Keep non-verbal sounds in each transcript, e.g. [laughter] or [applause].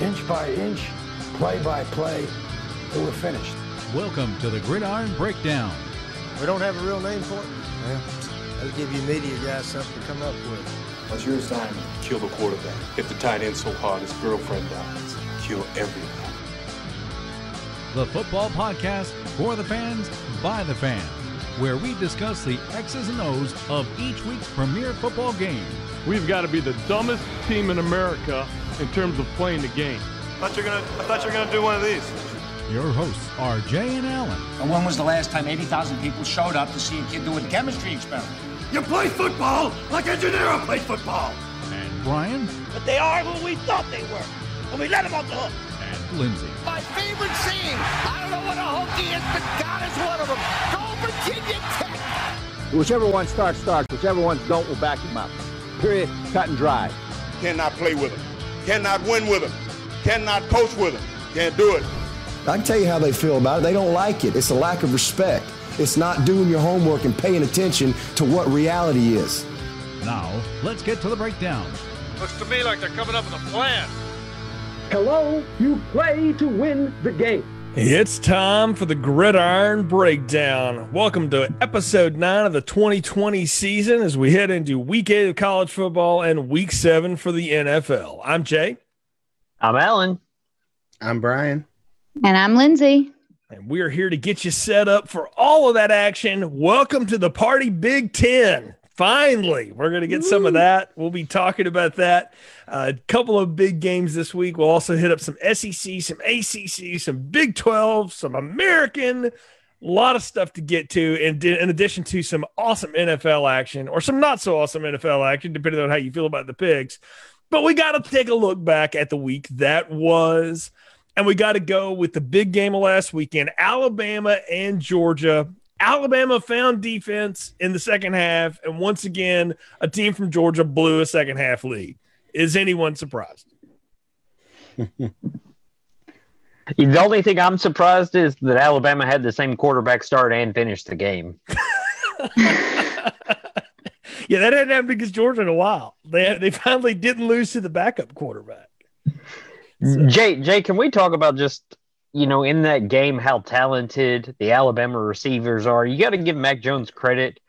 inch by inch, play by play, till we're finished. Welcome to the Gridiron Breakdown. We don't have a real name for it? Well, that'll give you media guys something to come up with. What's your assignment? Kill the quarterback. Hit the tight end so hard his girlfriend dies. Kill everything. The football podcast for the fans, by the fans, where we discuss the X's and O's of each week's premier football game. We've got to be the dumbest team in America in terms of playing the game. I thought you're gonna, I thought you were gonna do one of these. Your hosts are Jay and Alan. And when was the last time 80,000 people showed up to see a kid do a chemistry experiment? You play football like Engineer played football. And Brian. But they are who we thought they were. And we let them off the hook. And Lindsay. My favorite scene. I don't know what a Hokie is, but God is one of them. Go Virginia Tech. Whichever one starts, starts. Whichever ones don't, will back him up. Period. Cut and dry. Cannot play with them. Cannot win with them. Cannot coach with them. Can't do it. I can tell you how they feel about it. They don't like it. It's a lack of respect. It's not doing your homework and paying attention to what reality is. Now, let's get to the breakdown. Looks to me like they're coming up with a plan. Hello, you play to win the game. It's time for the Gridiron Breakdown. Welcome to episode nine of the 2020 season as we head into week eight of college football and week seven for the NFL. I'm Jay. I'm Alan. I'm Brian. And I'm Lindsay. And we are here to get you set up for all of that action. Welcome to the Party Big Ten. Finally, we're going to get some of that. We'll be talking about that. A uh, couple of big games this week. We'll also hit up some SEC, some ACC, some Big 12, some American. A lot of stuff to get to, and in addition to some awesome NFL action or some not so awesome NFL action, depending on how you feel about the pigs. But we got to take a look back at the week that was. And we got to go with the big game of last weekend Alabama and Georgia. Alabama found defense in the second half, and once again, a team from Georgia blew a second half lead. Is anyone surprised? the only thing I'm surprised is that Alabama had the same quarterback start and finish the game. [laughs] yeah, that hadn't happened against Georgia in a while. They they finally didn't lose to the backup quarterback. So. Jay, Jay, can we talk about just you know, in that game, how talented the Alabama receivers are. You got to give Mac Jones credit.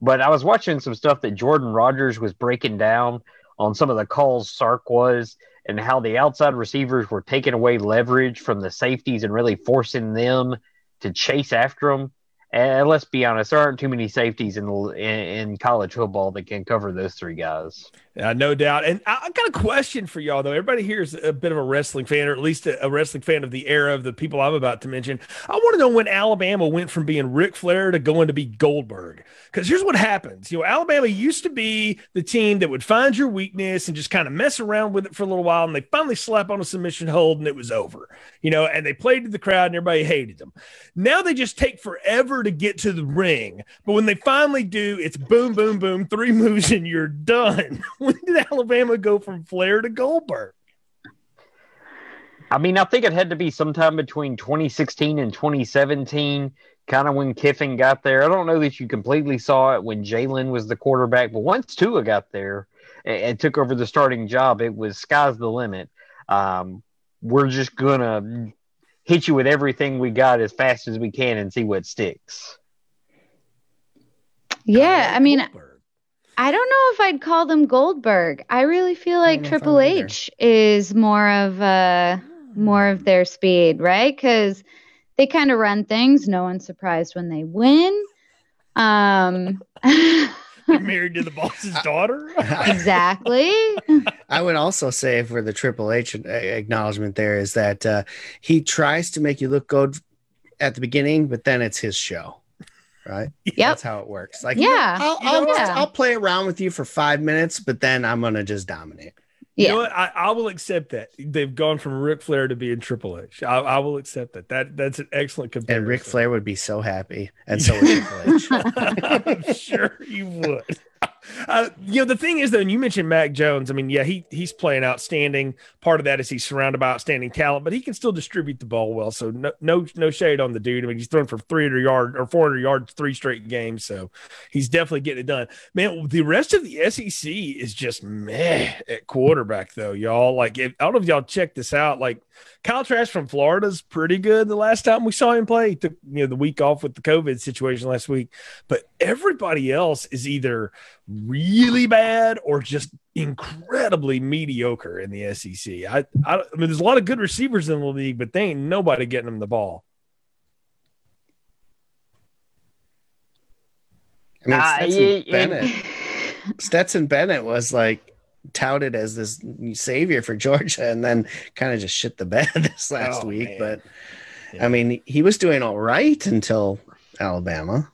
But I was watching some stuff that Jordan Rodgers was breaking down on some of the calls Sark was and how the outside receivers were taking away leverage from the safeties and really forcing them to chase after them. And let's be honest, there aren't too many safeties in, in, in college football that can cover those three guys. No doubt. And I, I got a question for y'all though. Everybody here is a bit of a wrestling fan, or at least a, a, wrestling fan of the era of the people I'm about to mention. I want to know when Alabama went from being Ric Flair to going to be Goldberg. Because here's what happens. You know, Alabama used to be the team that would find your weakness and just kind of mess around with it for a little while, and they finally slap on a submission hold and it was over. You know, and they played to the crowd and everybody hated them. Now they just take forever to get to the ring, but when they finally do, it's boom, boom, boom, three moves and you're done. [laughs] when did Alabama go from Flair to Goldberg? I mean, I think it had to be sometime between 2016 and 2017, kind of when Kiffin got there. I don't know that you completely saw it when Jalen was the quarterback, but once Tua got there and, and, took over the starting job, it was sky's the limit. Um, we're just going to hit you with everything we got as fast as we can and see what sticks. Yeah, I mean, I don't know if I'd call them Goldberg. I really feel like Triple H is more of a more of their speed, right? Because they kind of run things. No one's surprised when they win. Um, [laughs] [laughs] married to the boss's daughter. [laughs] exactly. [laughs] I would also say for the Triple H acknowledgement there is that uh, he tries to make you look good at the beginning, but then it's his show right? [laughs] Yep. That's how it works. Like, yeah, I'll, I'll, yeah. I'll, play around with you for five minutes, but then I'm gonna just dominate. You know what? I, I, will accept that. They've gone from Ric Flair to being Triple H. I, I will accept that. That that's an excellent comparison. And Ric Flair would be so happy, and so would [laughs] Triple H. I'm sure he would. Uh, you know, the thing is, though, and you mentioned Mac Jones. I mean, yeah, he he's playing outstanding. Part of that is he's surrounded by outstanding talent, but he can still distribute the ball well. So no no no shade on the dude. I mean, he's thrown for 300 yards or 400 yards three straight games, so he's definitely getting it done. Man, the rest of the SEC is just meh at quarterback, though, y'all. Like, if, I don't know if y'all check this out. Like, Kyle Trask from Florida's pretty good. The last time we saw him play, he took you know the week off with the COVID situation last week, but everybody else is either really bad or just incredibly mediocre in the SEC. I, I, I mean, there's a lot of good receivers in the league, but they ain't nobody getting them the ball. I mean, Stetson, uh, yeah, Bennett, Stetson Bennett was like touted as this savior for [laughs] Georgia and then kind of just shit the bed [laughs] this last oh, week. Man. But yeah. I mean, he was doing all right until Alabama.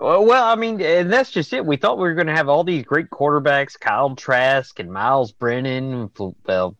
Well, I mean, and that's just it. We thought we were going to have all these great quarterbacks, Kyle Trask and Myles Brennan. Well,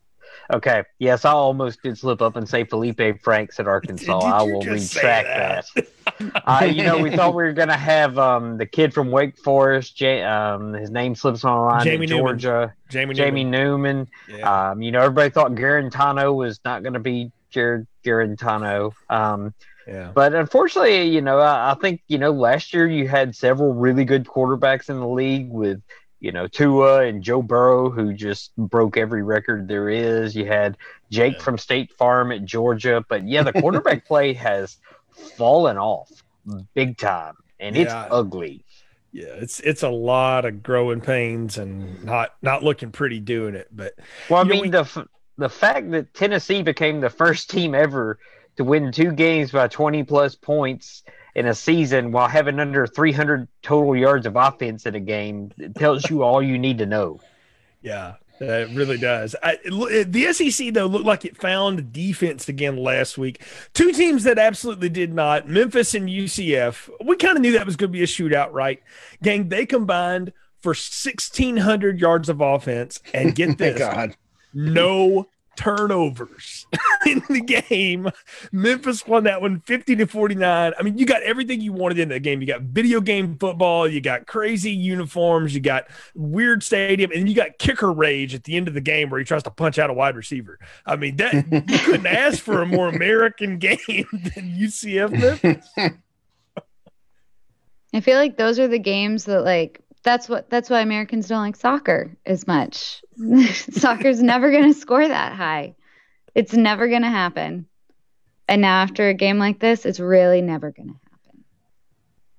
okay, yes, I almost did slip up and say Felipe Franks at [laughs] Arkansas. I will retract that. that. [laughs] uh, you know, we thought we were going to have um, the kid from Wake Forest. Jay, um, his name slips on the line. Jamie Georgia. Newman. Jamie, Jamie Newman. Newman. Yeah. Um, you know, everybody thought Guarantano was not going to be Jarrett Guarantano. Um, yeah. But unfortunately, you know, I, I, think, you know, last year you had several really good quarterbacks in the league with, you know, Tua and Joe Burrow, who just broke every record there is. You had Jake yeah. from State Farm at Georgia. But yeah, the quarterback [laughs] play has fallen off big time and yeah. it's ugly. Yeah, it's it's a lot of growing pains and not not looking pretty doing it. But well, I mean know, we, the the fact that Tennessee became the first team ever to win two games by 20 plus points in a season while having under 300 total yards of offense in a game tells you all you need to know. Yeah, it really does. I, the SEC though looked like it found defense again last week. Two teams that absolutely did not: Memphis and UCF. We kind of knew that was going to be a shootout, right? Gang, they combined for 1,600 yards of offense, and get [laughs] this: God. no turnovers [laughs] in the game. Memphis won that one 50 to 49. I mean, you got everything you wanted in the game. You got video game football, you got crazy uniforms, you got weird stadium, and you got kicker rage at the end of the game where he tries to punch out a wide receiver. I mean, that you couldn't [laughs] ask for a more American game [laughs] than UCF Memphis. I feel like those are the games that like that's what that's why Americans don't like soccer as much. [laughs] Soccer's never going to score that high. It's never going to happen. And now after a game like this, it's really never going to happen.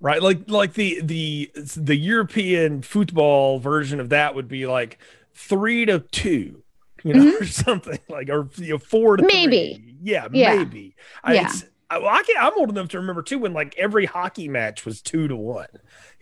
Right, like like the the the European football version of that would be like three to two, you know, mm-hmm. or something like, or you know, four to maybe. Three. Yeah, yeah, maybe. Yeah. I, I can, I'm old enough to remember too when like every hockey match was two to one,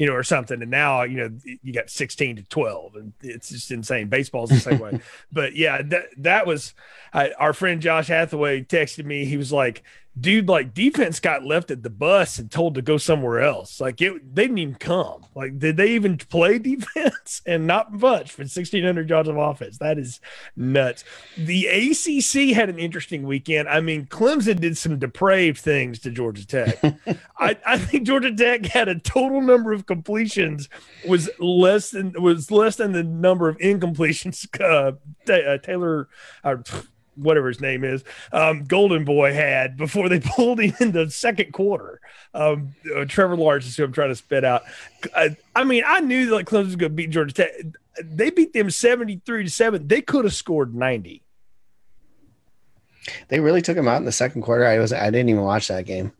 you know, or something. And now, you know, you got 16 to 12 and it's just insane. Baseball's the same way. [laughs] But yeah, that, that was I, our friend Josh Hathaway texted me. He was like, dude, like defense got left at the bus and told to go somewhere else. Like it, they didn't even come. Like, did they even play [laughs] defense? And not much for 1,600 yards of offense. That is nuts. The ACC had an interesting weekend. I mean, Clemson did some depraved things to Georgia Tech. [laughs] I, I think Georgia Tech had a total number of completions was less than was less than the number of incompletions. [laughs] Uh, uh, Taylor. Uh, whatever his name is, um, Golden Boy had before they [laughs] pulled him in the second quarter. Um, uh, Trevor Lawrence is who I'm trying to spit out. I, I mean, I knew that Clemson was going to beat Georgia Tech. They beat them 73 to 7. They could have scored 90. They really took him out in the second quarter. I was I didn't even watch that game.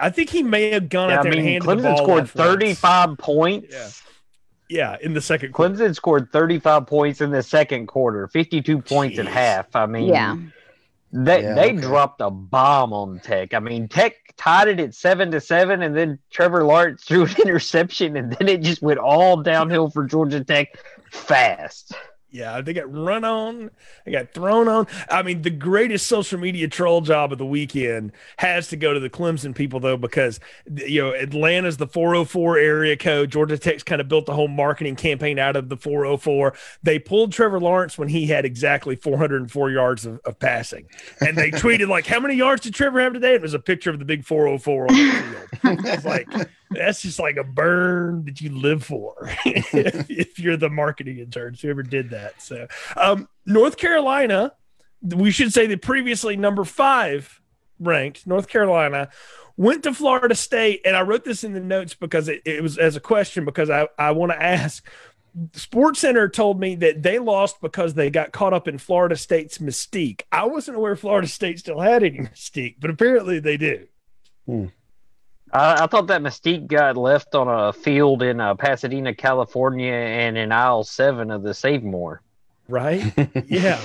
I think he may have gone yeah, out there I mean, and handed Clemson the ball scored 35 once. points. Yeah. Yeah, in the second quarter. Clemson scored 35 points in the second quarter, 52 points Jeez. half. I mean, yeah. They yeah, they okay. dropped a bomb on Tech. I mean, Tech tied it at seven to seven, and then Trevor Lawrence [laughs] threw an interception, and then it just went all downhill for Georgia Tech fast. Yeah, they got run on, they got thrown on. I mean, the greatest social media troll job of the weekend has to go to the Clemson people, though, because you know Atlanta's the 404 area code. Georgia Tech's kind of built the whole marketing campaign out of the 404. They pulled Trevor Lawrence when he had exactly 404 yards of, of passing, and they tweeted like, "How many yards did Trevor have today?" It was a picture of the big 404 on the field. like that's just like a burn that you live for [laughs] if you're the marketing interns whoever did that. So, um, North Carolina, we should say the previously number five ranked North Carolina went to Florida State, and I wrote this in the notes because it, it was as a question because I, I want to ask. Sports Center told me that they lost because they got caught up in Florida State's mystique. I wasn't aware Florida State still had any [laughs] mystique, but apparently they do. Hmm. I, I, thought that mystique got left on a field in uh, Pasadena, California, and in aisle seven of the Save More. Right? [laughs] yeah.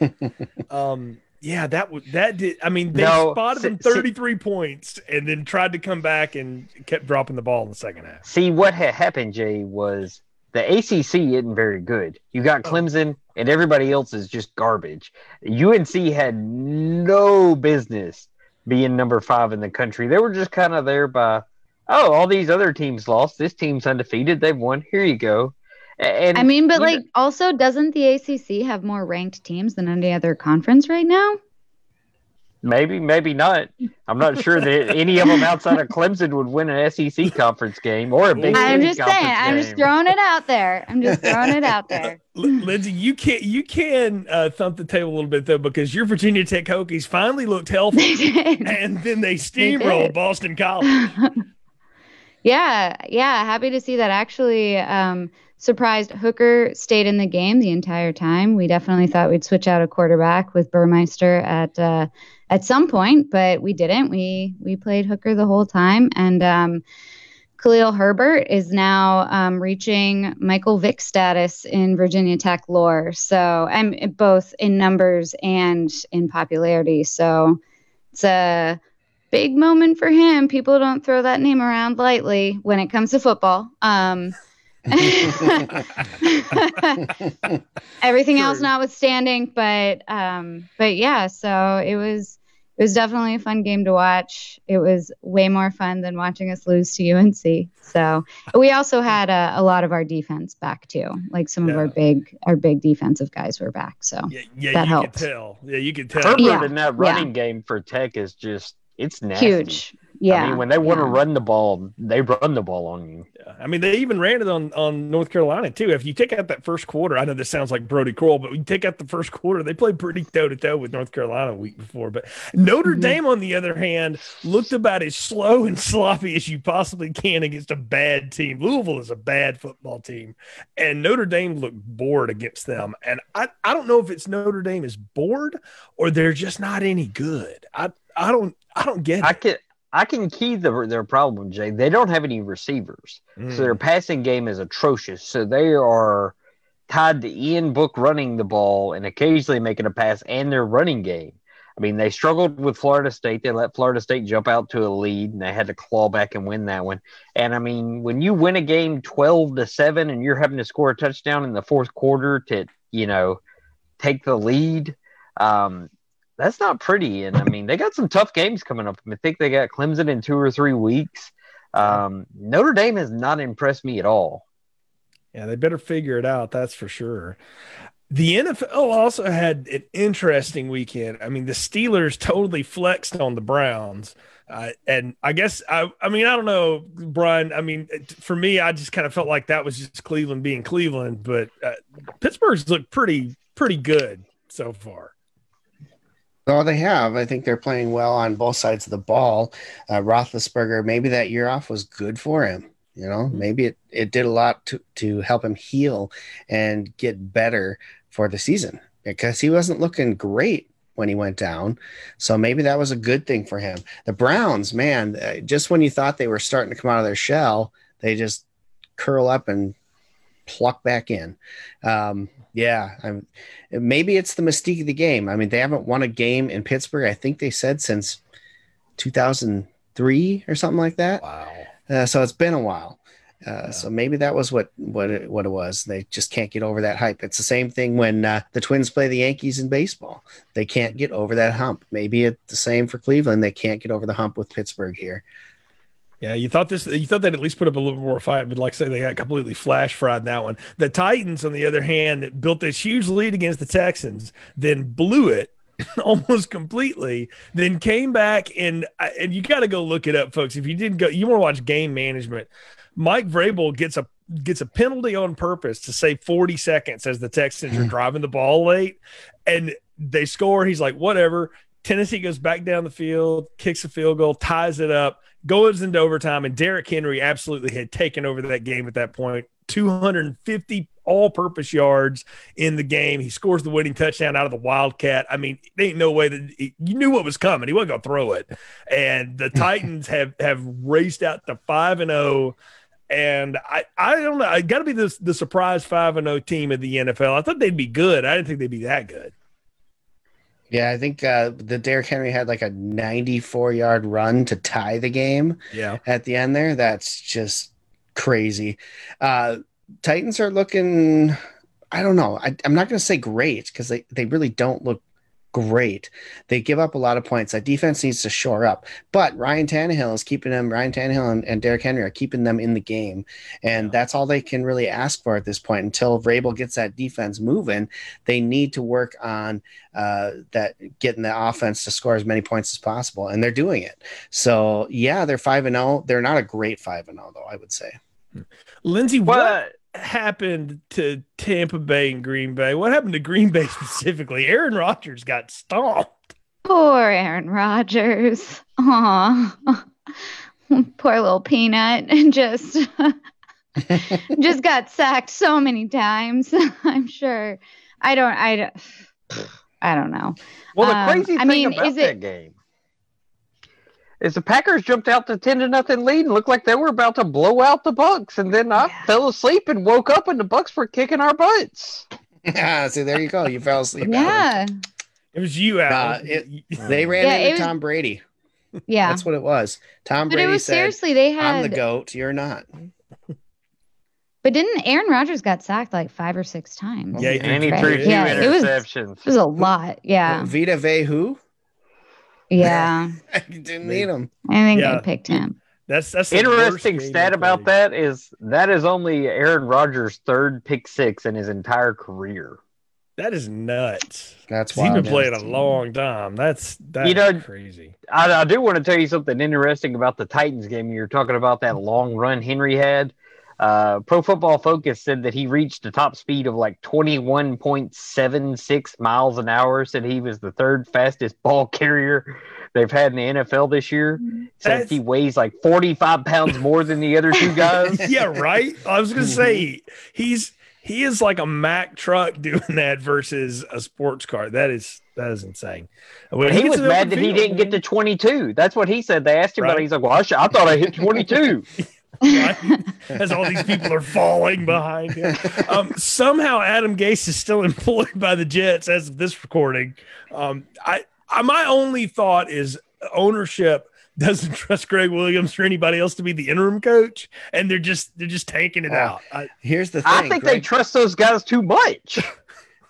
[laughs] um, yeah, that was that did. I mean, they no, spotted them 33 points and then tried to come back and kept dropping the ball in the second half. See, what had happened, Jay, was the ACC isn't very good. You got oh. Clemson, and everybody else is just garbage. UNC had no business being number five in the country. They were just kind of there by, oh, all these other teams lost. This team's undefeated. They've won. Here you go. And I mean, but like, know, also, doesn't the ACC have more ranked teams than any other conference right now? Maybe, maybe not. I'm not sure that any of them outside of Clemson would win an SEC conference game or a Big I'm just saying. Game. I'm just throwing it out there. I'm just throwing it out there. [laughs] Lindsay, you can you can uh, thump the table a little bit though because your Virginia Tech Hokies finally looked healthy, [laughs] and then they steamrolled they Boston College. [laughs] yeah, yeah. Happy to see that. Actually, um, surprised Hooker stayed in the game the entire time. We definitely thought we'd switch out a quarterback with Burmeister at uh, at some point, but we didn't. We we played Hooker the whole time, and um, Khalil Herbert is now um, reaching Michael Vick status in Virginia Tech lore. So I'm both in numbers and in popularity. So it's a big moment for him. People don't throw that name around lightly when it comes to football. Um, [laughs] Everything True. else notwithstanding, but um, but yeah, so it was it was definitely a fun game to watch. It was way more fun than watching us lose to UNC. So we also had a, a lot of our defense back too. Like some yeah. of our big our big defensive guys were back. So yeah, yeah that helped. tell. Yeah, you can tell. Herbert yeah, in that running yeah. game for Tech is just it's nasty. Huge. Yeah. I mean, when they want to run the ball, they run the ball on you. Yeah. I mean, they even ran it on, on North Carolina, too. If you take out that first quarter, I know this sounds like Brodie Croyle, but when you take out the first quarter, they played pretty toe to toe with North Carolina a week before. But Notre mm-hmm. Dame, on the other hand, looked about as slow and [laughs] sloppy as you possibly can against a bad team. Louisville is a bad football team, and Notre Dame looked bored against them. And I, I don't know if it's Notre Dame is bored or they're just not any good. I, I don't I don't get it. I can I can key the, their problem, Jay. They don't have any receivers, mm. so their passing game is atrocious. So they are tied to Ian Book running the ball and occasionally making a pass, and their running game. I mean, they struggled with Florida State. They let Florida State jump out to a lead, and they had to claw back and win that one. And I mean, when you win a game twelve to seven, and you're having to score a touchdown in the fourth quarter to, you know, take the lead, um, that's not pretty. And I mean, they got some tough games coming up. I think they got Clemson in two or three weeks. Um, Notre Dame has not impressed me at all. Yeah, they better figure it out. That's for sure. The NFL also had an interesting weekend. I mean, the Steelers totally flexed on the Browns. Uh, and I guess I, I mean, I don't know, Brian. I mean, for me, I just kind of felt like that was just Cleveland being Cleveland, but uh, Pittsburgh's looked pretty, pretty good so far. Well, they have. I think they're playing well on both sides of the ball. Uh, Roethlisberger, maybe that year off was good for him. You know, mm-hmm. maybe it, it did a lot to, to help him heal and get better for the season because he wasn't looking great when he went down. So maybe that was a good thing for him. The Browns, man, uh, just when you thought they were starting to come out of their shell, they just curl up and pluck back in. Um, yeah, I'm, maybe it's the mystique of the game. I mean, they haven't won a game in Pittsburgh. I think they said since 2003 or something like that. Wow. Uh, so it's been a while. Uh, yeah. So maybe that was what what it, what it was. They just can't get over that hype. It's the same thing when uh, the Twins play the Yankees in baseball. They can't get over that hump. Maybe it's the same for Cleveland. They can't get over the hump with Pittsburgh here. Yeah, you thought this. You thought they'd at least put up a little more fight, but like I say, they got completely flash fried that one. The Titans, on the other hand, built this huge lead against the Texans, then blew it [laughs] almost completely, then came back and uh, and you got to go look it up, folks. If you didn't go, you want to watch game management. Mike Vrabel gets a gets a penalty on purpose to save 40 seconds as the Texans are hmm. driving the ball late, and they score. He's like, whatever. Tennessee goes back down the field, kicks a field goal, ties it up, goes into overtime, and Derrick Henry absolutely had taken over that game at that point. 250 all purpose yards in the game. He scores the winning touchdown out of the Wildcat. I mean, there ain't no way that he, you knew what was coming. He wasn't going to throw it. And the [laughs] Titans have have raced out to 5 and 0 and I, I don't know. I got to be the, the surprise 5 and 0 team of the NFL. I thought they'd be good. I didn't think they'd be that good. Yeah, I think uh, the Derrick Henry had like a 94 yard run to tie the game. Yeah. At the end there, that's just crazy. Uh, Titans are looking. I don't know. I, am not going to say great because they, they really don't look great. They give up a lot of points. That defense needs to shore up. But Ryan Tannehill is keeping them. Ryan Tannehill and, and Derrick Henry are keeping them in the game, and yeah. that's all they can really ask for at this point. Until Vrabel gets that defense moving, they need to work on uh, that getting the offense to score as many points as possible, and they're doing it. So yeah, they're five and zero. Oh. They're not a great five and zero oh, though. I would say. Lindsay, what? Happened to Tampa Bay and Green Bay? What happened to Green Bay [laughs] specifically? Aaron Rodgers got stomped. Poor Aaron Rodgers. Aw. [laughs] Poor little peanut. and [laughs] Just just got sacked so many times. I'm sure. I don't I don't [sighs] I don't know. Well, the crazy um, thing I mean, about is that it, game is the Packers jumped out to ten to nothing lead and looked like they were about to blow out the Bucks, and then I yeah. fell asleep and woke up and the Bucks were kicking our butts. Yeah, [laughs] see, there you go. You fell asleep. yeah, it was you, Al. Uh, they ran yeah, into was, Tom Brady. Yeah, that's what it was. Tom but Brady it was said, seriously they had I'm the goat. You're not. But didn't Aaron Rodgers got sacked like five or six times? Yeah, and he threw two interceptions. It was, it was a lot. Yeah. Vita Vea who? Yeah. [laughs] I didn't need him. I think yeah. they picked him. That's that's interesting stat about that is that is only Aaron Rodgers' third pick six in his entire career. That is nuts. That's why he's been playing a long time. That's that's you know, crazy. I, I do want to tell you something interesting about the Titans game. You're talking about that long run Henry had. Uh, Pro Football Focus said that he reached a top speed of like 21.76 miles an hour. Said he was the third fastest ball [laughs] carrier they've had in the NFL this year. Said he weighs like 45 pounds more than the other two guys. [laughs] yeah, right. I was gonna say he's he is like a Mack truck [laughs] doing that versus a sports car. That is that is insane. When he, was mad that field, he didn't get to 22. That's what he said. They asked him right. about it. He's like, "Well, I, sh- I thought I hit 22." Right? [laughs] As all these people are falling behind him. Um, somehow Adam Gase is still [laughs] employed by the Jets as of this recording. Um, I, I, my only thought is ownership doesn't [laughs] trust Gregg Williams or anybody else to be the interim coach, and they're just they're just tanking it out. I, Here's the thing: I think Gregg, they trust those guys too much.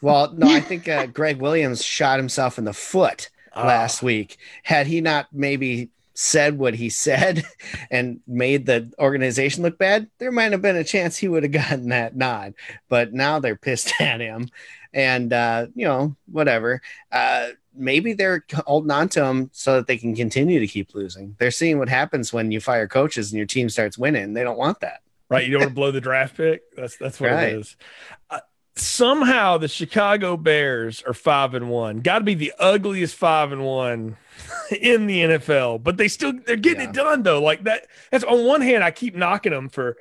well, no, I think uh, Gregg Williams shot himself in the foot uh, last week. Had he not maybe said what he said [laughs] and made the organization look bad, there might have been a chance he would have [laughs] gotten that nod. But now they're pissed [laughs] at him. And, uh, you know, whatever. Uh, maybe they're holding on to him so that they can continue to keep losing. They're seeing what happens when you fire coaches and your team starts winning. They don't want that. Right. You don't want to blow the draft pick. That's that's what right. it is. Uh, somehow the Chicago Bears are five and one. Got to be the ugliest five and one [laughs] in the NFL, but they still they're getting yeah. it done though. Like that. That's on one hand, I keep knocking them for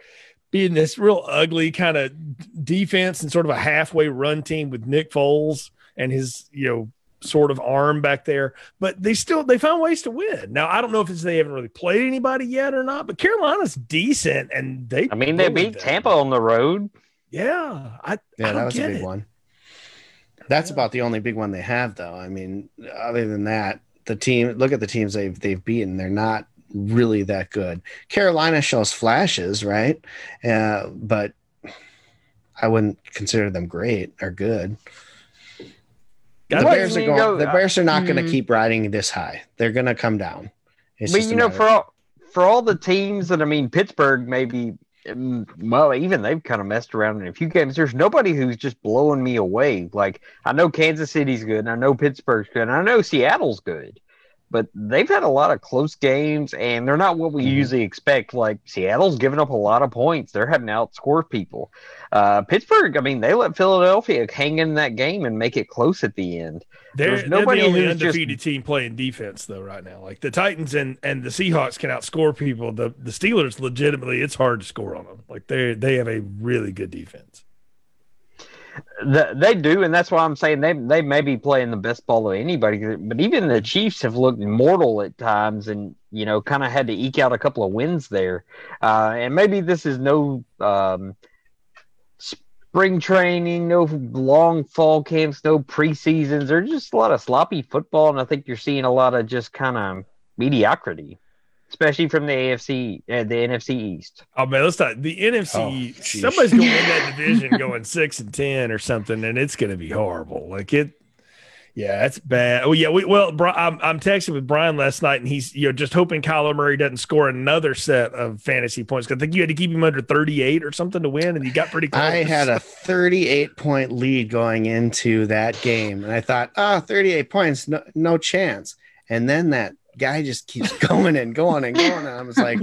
being this real ugly kind of defense and sort of a halfway run team with Nick Foles and his you know sort of arm back there. But they still they found ways to win. Now I don't know if it's they haven't really played anybody yet or not, but Carolina's decent and they. I mean, they beat them. Tampa on the road. Yeah, I yeah I that was a big it. one. That's yeah. about the only big one they have, though. I mean, other than that, the team look at the teams they've they've beaten. They're not really that good. Carolina shows flashes, right? Uh, but I wouldn't consider them great or good. The Bears are going. Go, the Bears are not mm-hmm. going to keep riding this high. They're going to come down. It's but you know, for all for all the teams that I mean, Pittsburgh maybe Mm, well, even they've kind of messed around in a few games. There's nobody who's just blowing me away. Like I know Kansas City's good, and I know Pittsburgh's good, and I know Seattle's good but they've had a lot of close games and they're not what we mm-hmm. usually expect. Like Seattle's giving up a lot of points. They're having to outscore people. Uh, Pittsburgh, I mean, they let Philadelphia hang in that game and make it close at the end. They're, There's nobody they're the only undefeated just... team playing defense though right now. Like the Titans and, and the Seahawks can outscore people. The the Steelers legitimately it's hard to score on them. Like they they have a really good defense. The, they do, and that's why I'm saying they they may be playing the best ball of anybody. But even the Chiefs have looked mortal at times, and you know, kind of had to eke out a couple of wins there. Uh, and maybe this is no um, spring training, no long fall camps, no preseasons. There's just a lot of sloppy football, and I think you're seeing a lot of just kind of mediocrity especially from the AFC, uh, the NFC East. Oh man, let's talk the NFC. Oh, somebody's going to win that division, going six and ten or something, and it's going to be horrible. Like it. Yeah, that's bad. Oh yeah, we, well, I'm, I'm texting with Brian last night, and he's you know just hoping Kyler Murray doesn't score another set of fantasy points. I think you had to keep him under 38 or something to win, and he got pretty close. I [laughs] had a 38 point lead going into that game, and I thought, oh, 38 points, no, no chance. And then that guy just keeps [laughs] going and going and going. And I was like,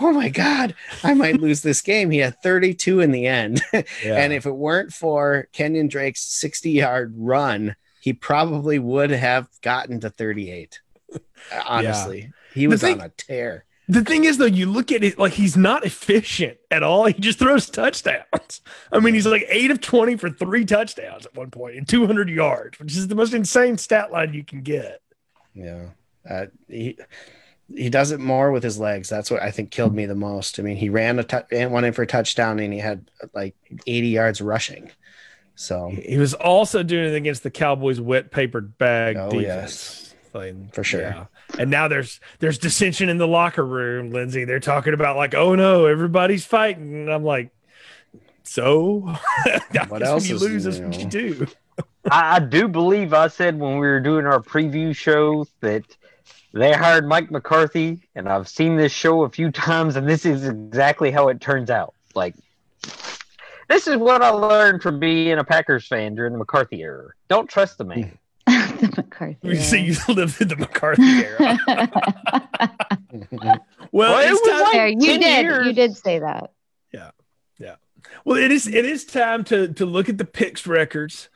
oh my God, I might lose this game. He had 32 in the end. [laughs] Yeah. and if it weren't for Kenyan Drake's 60 yard run, he probably would have gotten to 38. [laughs] Honestly, yeah. he was thing, on a tear. The thing is, though, you look at it like he's not efficient at all. He just throws touchdowns. I mean, he's like eight of 20 for three touchdowns at one point and 200 yards, which is the most insane stat line you can get. Yeah. Uh, he he does it more with his legs. That's what I think killed me the most. I mean, he ran a t- went in for a touchdown and he had like 80 yards rushing. So he was also doing it against the Cowboys' wet papered bag oh, defense. Yes. Like, for sure. Yeah. And now there's there's dissension in the locker room, Lindsay. They're talking about like, oh no, everybody's fighting. And I'm like, so [laughs] what else when you lose, you know, what you do. I, I do believe I said when we were doing our preview show that they hired Mike McCarthy, and I've seen this show a few [laughs] times, and this is exactly how it turns out. Like, this is what I learned from being a Packers fan during the McCarthy era. Don't trust the man. [laughs] the McCarthy. We see you [laughs] lived in the McCarthy era. well, well, it was like there. You did. Years. You did say that. Yeah, yeah. Well, it is. It is time to to look at the picks records.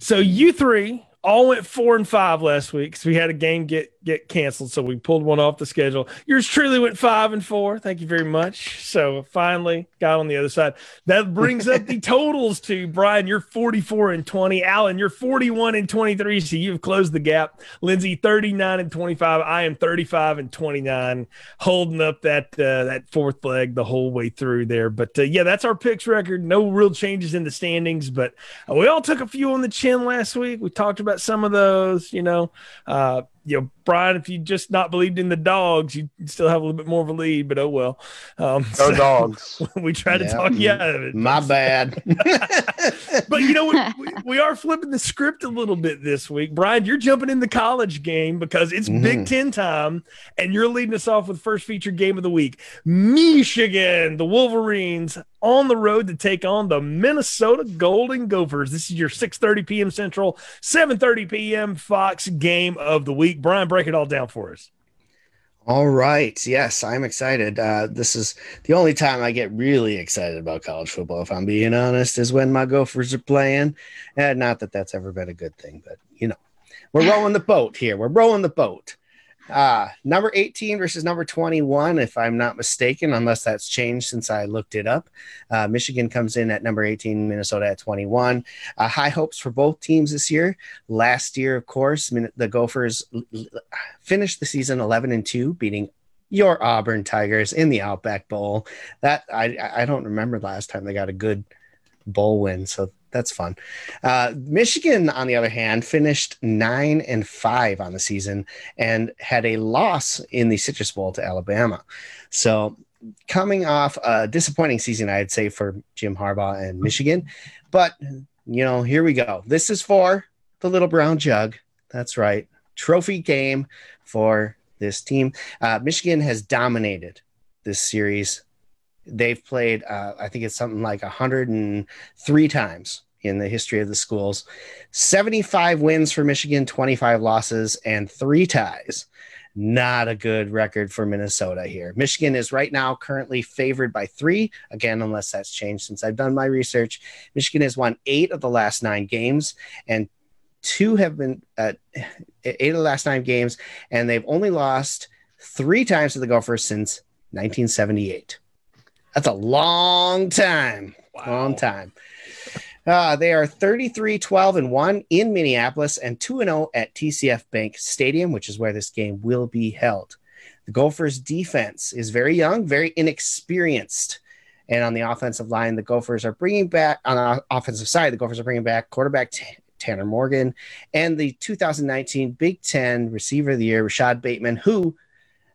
So you three all went four and five last week because we had a game get get canceled, so we pulled one off the schedule. Yours truly went five and four. Thank you very much. So finally got on the other side. That brings up the [laughs] totals to Brian. You're 44 and 20. Alan, you're 41 and 23. So you've closed the gap. Lindsay, 39 and 25. I am 35 and 29, holding up that uh, that fourth leg the whole way through there. But uh, yeah, that's our picks record. No real changes in the standings, but uh, we all took a few on the chin last week. We talked about some of those. You know, uh, you know, Brian, if you just not believed in the dogs, you still have a little bit more of a lead, but oh well. Um, no so dogs. [laughs] we try to talk you out of it. My bad. [laughs] but you know, we, [laughs] we, are flipping the script a little bit this week. Brian, you're jumping in the college game because it's mm-hmm. Big Ten time, and you're leading us off with first feature game of the week. Michigan, the Wolverines on the road to take on the Minnesota Golden Gophers. This is your 6:30 p.m. Central, 7:30 p.m. Fox game of the week. Brian, break it all down for us. All right. Yes, I'm excited. Uh, this is the only time I get really excited about college football, if I'm being honest, is when my Gophers are playing. And not that that's ever been a good thing, but you know, we're rowing the boat here. We're rowing the boat. Uh, number 18 versus number 21, if I'm not mistaken, unless that's changed since I looked it up. Uh, Michigan comes in at number 18, Minnesota at 21. Uh, high hopes for both teams this year. Last year, of course, the Gophers finished the season 11 and 2, beating your Auburn Tigers in the Outback Bowl. That I I don't remember last time they got a good bowl win. So that's fun. Uh, Michigan, on the other hand, finished nine and five on the season and had a loss in the Citrus Bowl to Alabama. So, coming off a disappointing season, I'd say for Jim Harbaugh and Michigan. But you know, here we go. This is for the little brown jug. That's right, trophy game for this team. Uh, Michigan has dominated this series They've played, uh, I think it's something like 103 times in the history of the schools. 75 wins for Michigan, 25 losses, and three ties. Not a good record for Minnesota here. Michigan is right now currently favored by three. Again, unless that's changed since I've done my research. Michigan has won eight of the last nine games, and two have been uh, eight of the last nine games, and they've only lost three times to the Gophers since 1978. That's a long time. Wow. Long time. Uh, they are 33 12 and 1 in Minneapolis and 2 0 at TCF Bank Stadium, which is where this game will be held. The Gophers' defense is very young, very inexperienced. And on the offensive line, the Gophers are bringing back, on the offensive side, the Gophers are bringing back quarterback T- Tanner Morgan and the 2019 Big Ten Receiver of the Year, Rashod Bateman, who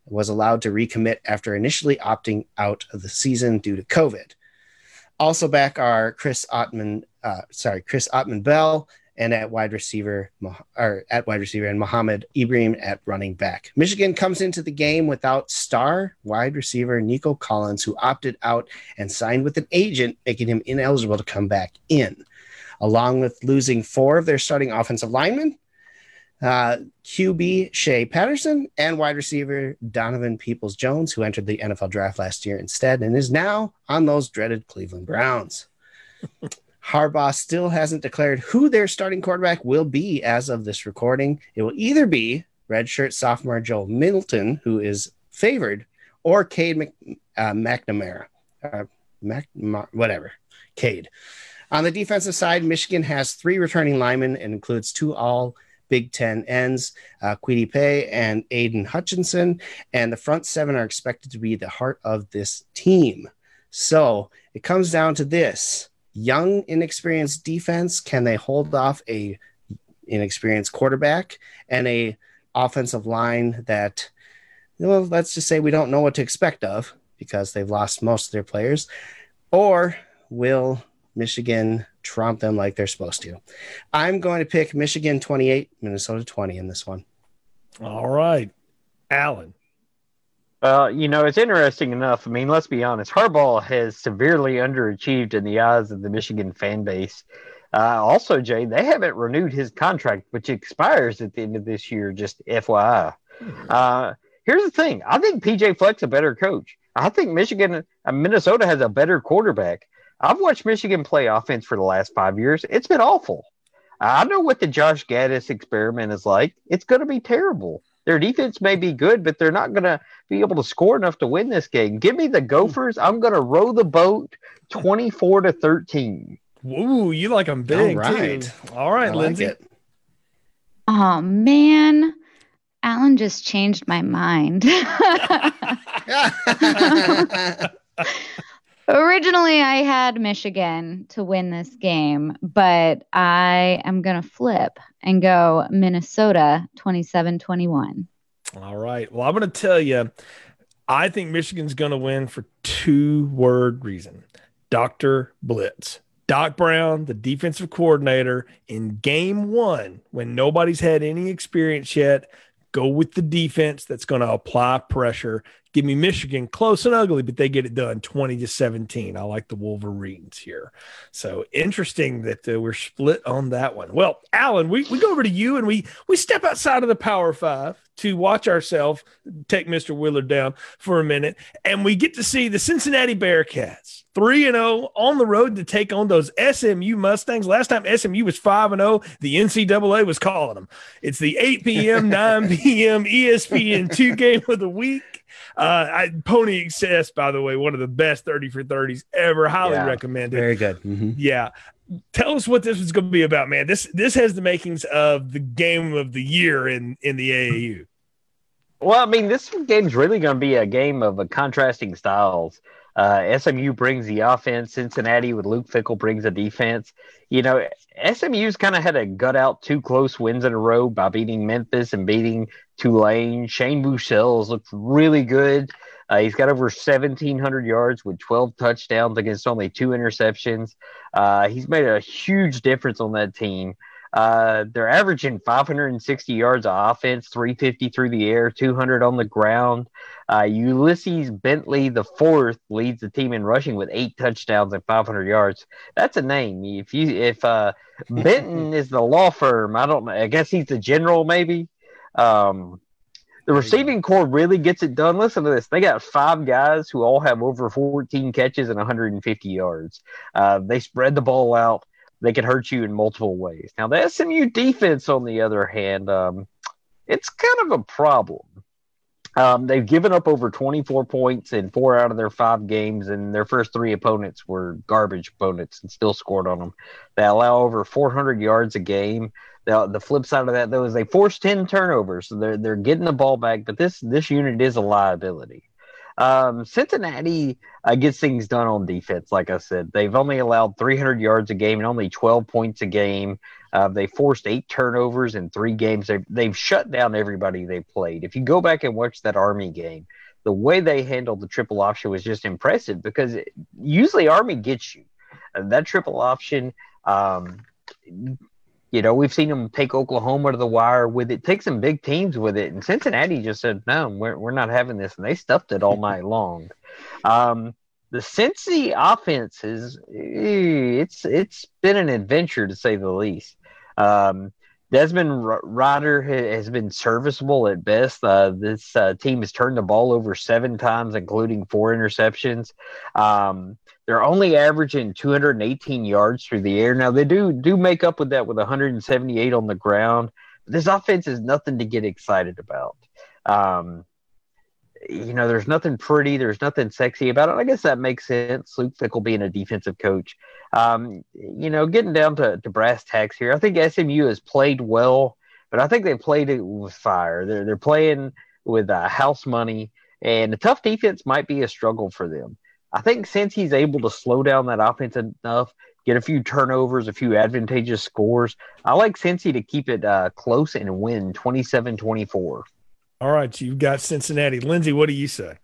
was allowed to recommit after initially opting out of the season due to COVID. Also back are Chris Autman, uh, sorry, Chris Autman-Bell, and at wide receiver, or at wide receiver, and Mohamed Ibrahim at running back. Michigan comes into the game without star wide receiver Nico Collins, who opted out and signed with an agent, making him ineligible to come back in. Along with losing four of their starting offensive linemen, uh, QB Shea Patterson and wide receiver Donovan Peoples Jones, who entered the NFL draft last year instead and is now on those dreaded Cleveland Browns. [laughs] Harbaugh still hasn't declared who their starting quarterback will be as of this recording. It will either be redshirt sophomore Joe Middleton, who is favored, or Cade Mc, uh, McNamara. Uh, Mac, whatever. Cade. On the defensive side, Michigan has three returning linemen and includes two all Big Ten ends, uh, Kwity Paye and Aidan Hutchinson. And the front seven are expected to be the heart of this team. So it comes down to this young, inexperienced defense. Can they hold off a inexperienced quarterback and a offensive line that, well, let's just say we don't know what to expect of because they've lost most of their players? Or will Michigan trump them like they're supposed to. I'm going to pick Michigan 28, Minnesota 20 in this one. All right. Alan. Uh, you know, it's interesting enough. I mean, let's be honest. Harbaugh has severely underachieved in the eyes of the Michigan fan base. Uh, also, Jay, they haven't renewed his contract, which expires at the end of this year. Just FYI. Hmm. Uh, here's the thing: I think PJ Fleck's a better coach. I think Michigan, uh, Minnesota has a better quarterback. I've watched Michigan play offense for the last five years. It's been awful. I know what the Josh Gattis experiment is like. It's going to be terrible. Their defense may be good, but they're not going to be able to score enough to win this game. Give me the Gophers. I'm going to row the boat 24 to 13. Ooh, you like them big, All right. Too. All right, I Lindsay. Like oh, man. Alan just changed my mind. [laughs] [laughs] [laughs] Originally, I had Michigan to win this game, but I am going to flip and go Minnesota 27 21. All right. Well, I'm going to tell you, I think Michigan's going to win for two word reason Dr. Blitz. Doc Brown, the defensive coordinator, in game one, when nobody's had any experience yet, go with the defense that's going to apply pressure Give me Michigan close and ugly, but they get it done 20 to 17. I like the Wolverines here. So interesting that uh, we're split on that one. Well, Alan, we, we go over to you and we we step outside of the Power Five to watch ourselves take Mr. Willard down for a minute, and we get to see the Cincinnati Bearcats 3 and 0 on the road to take on those SMU Mustangs. Last time SMU was 5 and 0, the NCAA was calling them. It's the 8 p.m., 9 p.m. ESPN 2 game of the week. Uh, I, Pony Excess, by the way, one of the best 30 for 30s ever. Highly yeah, recommended. Very good. Mm-hmm. Yeah. Tell us what this is going to be about, man. This this has the makings of the game of the year in in the AAU. Well, I mean, this game's really going to be a game of a contrasting styles. Uh, SMU brings the offense. Cincinnati with Luke Fickell brings the defense. You know, SMU's kind of had a gut out two close wins in a row by beating Memphis and beating Tulane. Shane Buechele's looked really good. Uh, he's got over 1,700 yards with 12 touchdowns against only two interceptions. Uh, he's made a huge difference on that team. Uh, they're averaging 560 yards of offense, 350 through the air, 200 on the ground. Uh, Ulysses Bentley the fourth leads the team in rushing with eight touchdowns and 500 yards. That's a name. If you if uh, [laughs] Benton is the law firm, I don't know. I guess he's the general, maybe. Um, the receiving corps really gets it done. Listen to this. They got five guys who all have over 14 catches and 150 yards. Uh, they spread the ball out. They can hurt you in multiple ways. Now, the SMU defense, on the other hand, um, it's kind of a problem. Um, they've given up over 24 points in four out of their five games, and their first three opponents were garbage opponents and still scored on them. They allow over 400 yards a game. The, the flip side of that, though, is they forced 10 turnovers. So they're, they're getting the ball back, but this, this unit is a liability. Um, Cincinnati uh, gets things done on defense. Like I said, they've only allowed 300 yards a game and only 12 points a game. Uh, they forced eight turnovers in three games. They've, they've shut down everybody they played. If you go back and watch that Army game, the way they handled the triple option was just impressive because it, usually Army gets you. Uh, that triple option, um, you know, we've seen them take Oklahoma to the wire with it, take some big teams with it. And Cincinnati just said, no, we're, we're not having this. And they stuffed it all [laughs] night long. Um, the Cincy offense is eh, it's it's been an adventure to say the least. Um, Desmond Ridder has been serviceable at best. Uh, this uh, team has turned the ball over seven times, including four interceptions. Um, they're only averaging 218 yards through the air. Now they do do make up with that with 178 on the ground. But this offense is nothing to get excited about. Um, you know, there's nothing pretty, there's nothing sexy about it. I guess that makes sense. Luke Fickell being a defensive coach. Um, you know, getting down to, to brass tacks here, I think SMU has played well, but I think they played it with fire. They're they're playing with uh, house money, and a tough defense might be a struggle for them. I think Cincy's able to slow down that offense enough, get a few turnovers, a few advantageous scores, I like Cincy to keep it uh, close and win 27 24. All right, you've got Cincinnati. Lindsey, what do you say?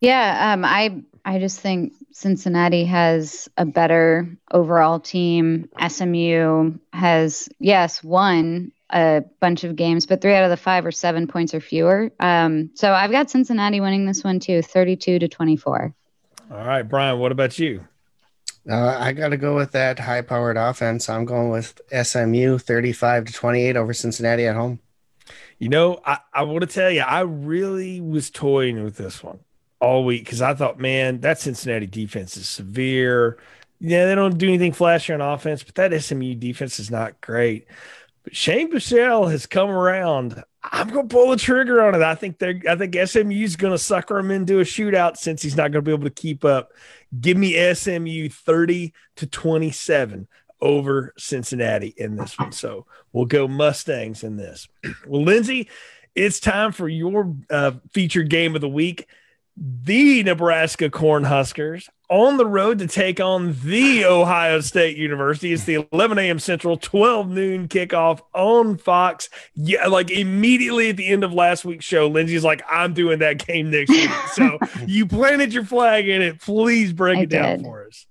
Yeah, um, I I just think Cincinnati has a better overall team. SMU has yes won a bunch of games, but three out of the five are seven points or fewer. Um, so I've got Cincinnati winning this one too, thirty-two to twenty-four. All right, Brian, what about you? Uh, I got to go with that high-powered offense. I'm going with SMU, thirty-five to twenty-eight over Cincinnati at home. You know, I, I want to tell you, I really was toying with this one all week because I thought, man, that Cincinnati defense is severe. Yeah, they don't do anything flashy on offense, but that SMU defense is not great. But Shane Buechele has come around. I'm going to pull the trigger on it. I think they're. I think SMU is going to sucker him into a shootout Cincy's not going to be able to keep up. Give me SMU 30 to 27 over Cincinnati in this one. So we'll go Mustangs in this. [clears throat] well, Lindsey, it's time for your uh, featured game of the week. The Nebraska Cornhuskers on the road to take on the Ohio State University. It's the 11 a.m. Central, 12 noon kickoff on Fox. Yeah, like immediately at the end of last week's show, Lindsey's like, I'm doing that game next week. So [laughs] you planted your flag in it. Please break I it down did. for us.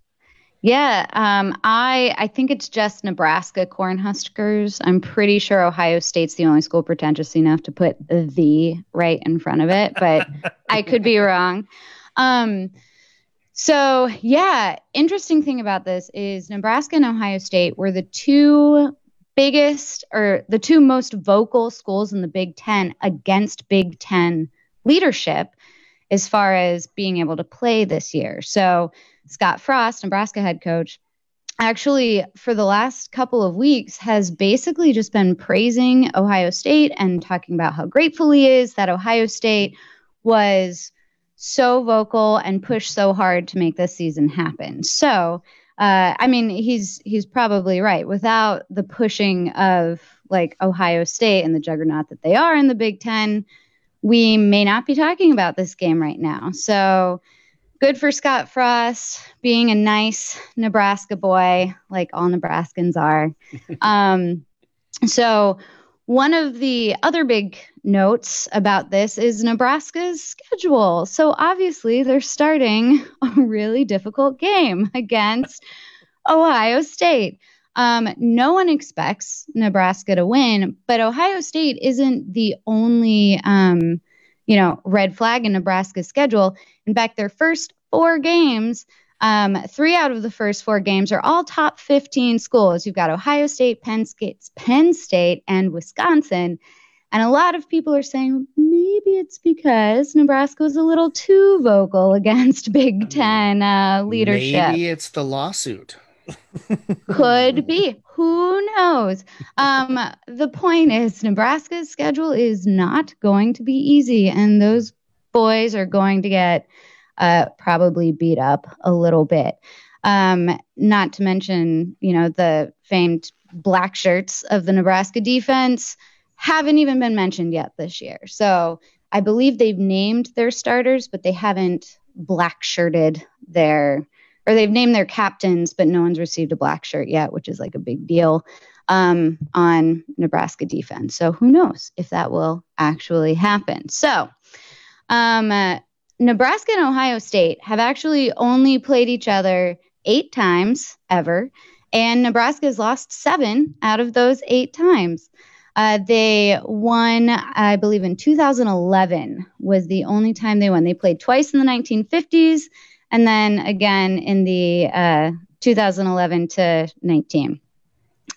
Yeah, um, I I think it's just Nebraska Cornhuskers. I'm pretty sure Ohio State's the only school pretentious enough to put the right in front of it, but I could be wrong. Um, so yeah, interesting thing about this is Nebraska and Ohio State were the two biggest or the two most vocal schools in the Big Ten against Big Ten leadership as far as being able to play this year. So Scott Frost, Nebraska head coach, actually for the last couple of weeks has basically just been praising Ohio State and talking about how grateful he is that Ohio State was so vocal and pushed so hard to make this season happen. So, uh, I mean, he's he's probably right. Without the pushing of like Ohio State and the juggernaut that they are in the Big Ten, we may not be talking about this game right now. So good for Scott Frost being a nice Nebraska boy, like all Nebraskans are. [laughs] um, so, one of the other big notes about this is Nebraska's schedule. So, obviously, they're starting a really difficult game [laughs] against Ohio State. Um, no one expects Nebraska to win, but Ohio State isn't the only, um, you know, red flag in Nebraska's schedule. In fact, their first four games, um, three out of the first four games are all top 15 schools. You've got Ohio State, Penn State, Penn State, and Wisconsin. And a lot of people are saying maybe it's because Nebraska was a little too vocal [laughs] against Big Ten uh, leadership. Maybe it's the lawsuit. Could be. Who knows? Um, the point is, Nebraska's schedule is not going to be easy, and those boys are going to get uh, probably beat up a little bit. Um, not to mention, you know, the famed black shirts of the Nebraska defense haven't even been mentioned yet this year. So I believe they've named their starters, but they haven't black shirted their, or they've named their captains, but no one's received a black shirt yet, which is like a big deal um, on Nebraska defense. So who knows if that will actually happen. So, um, uh, Nebraska and Ohio State have actually only played each other eight times ever, and Nebraska has lost seven out of those eight times. Uh, they won, I believe, in 2011 was the only time they won. They played twice in the 1950s and then again in the uh, 2011 to 19.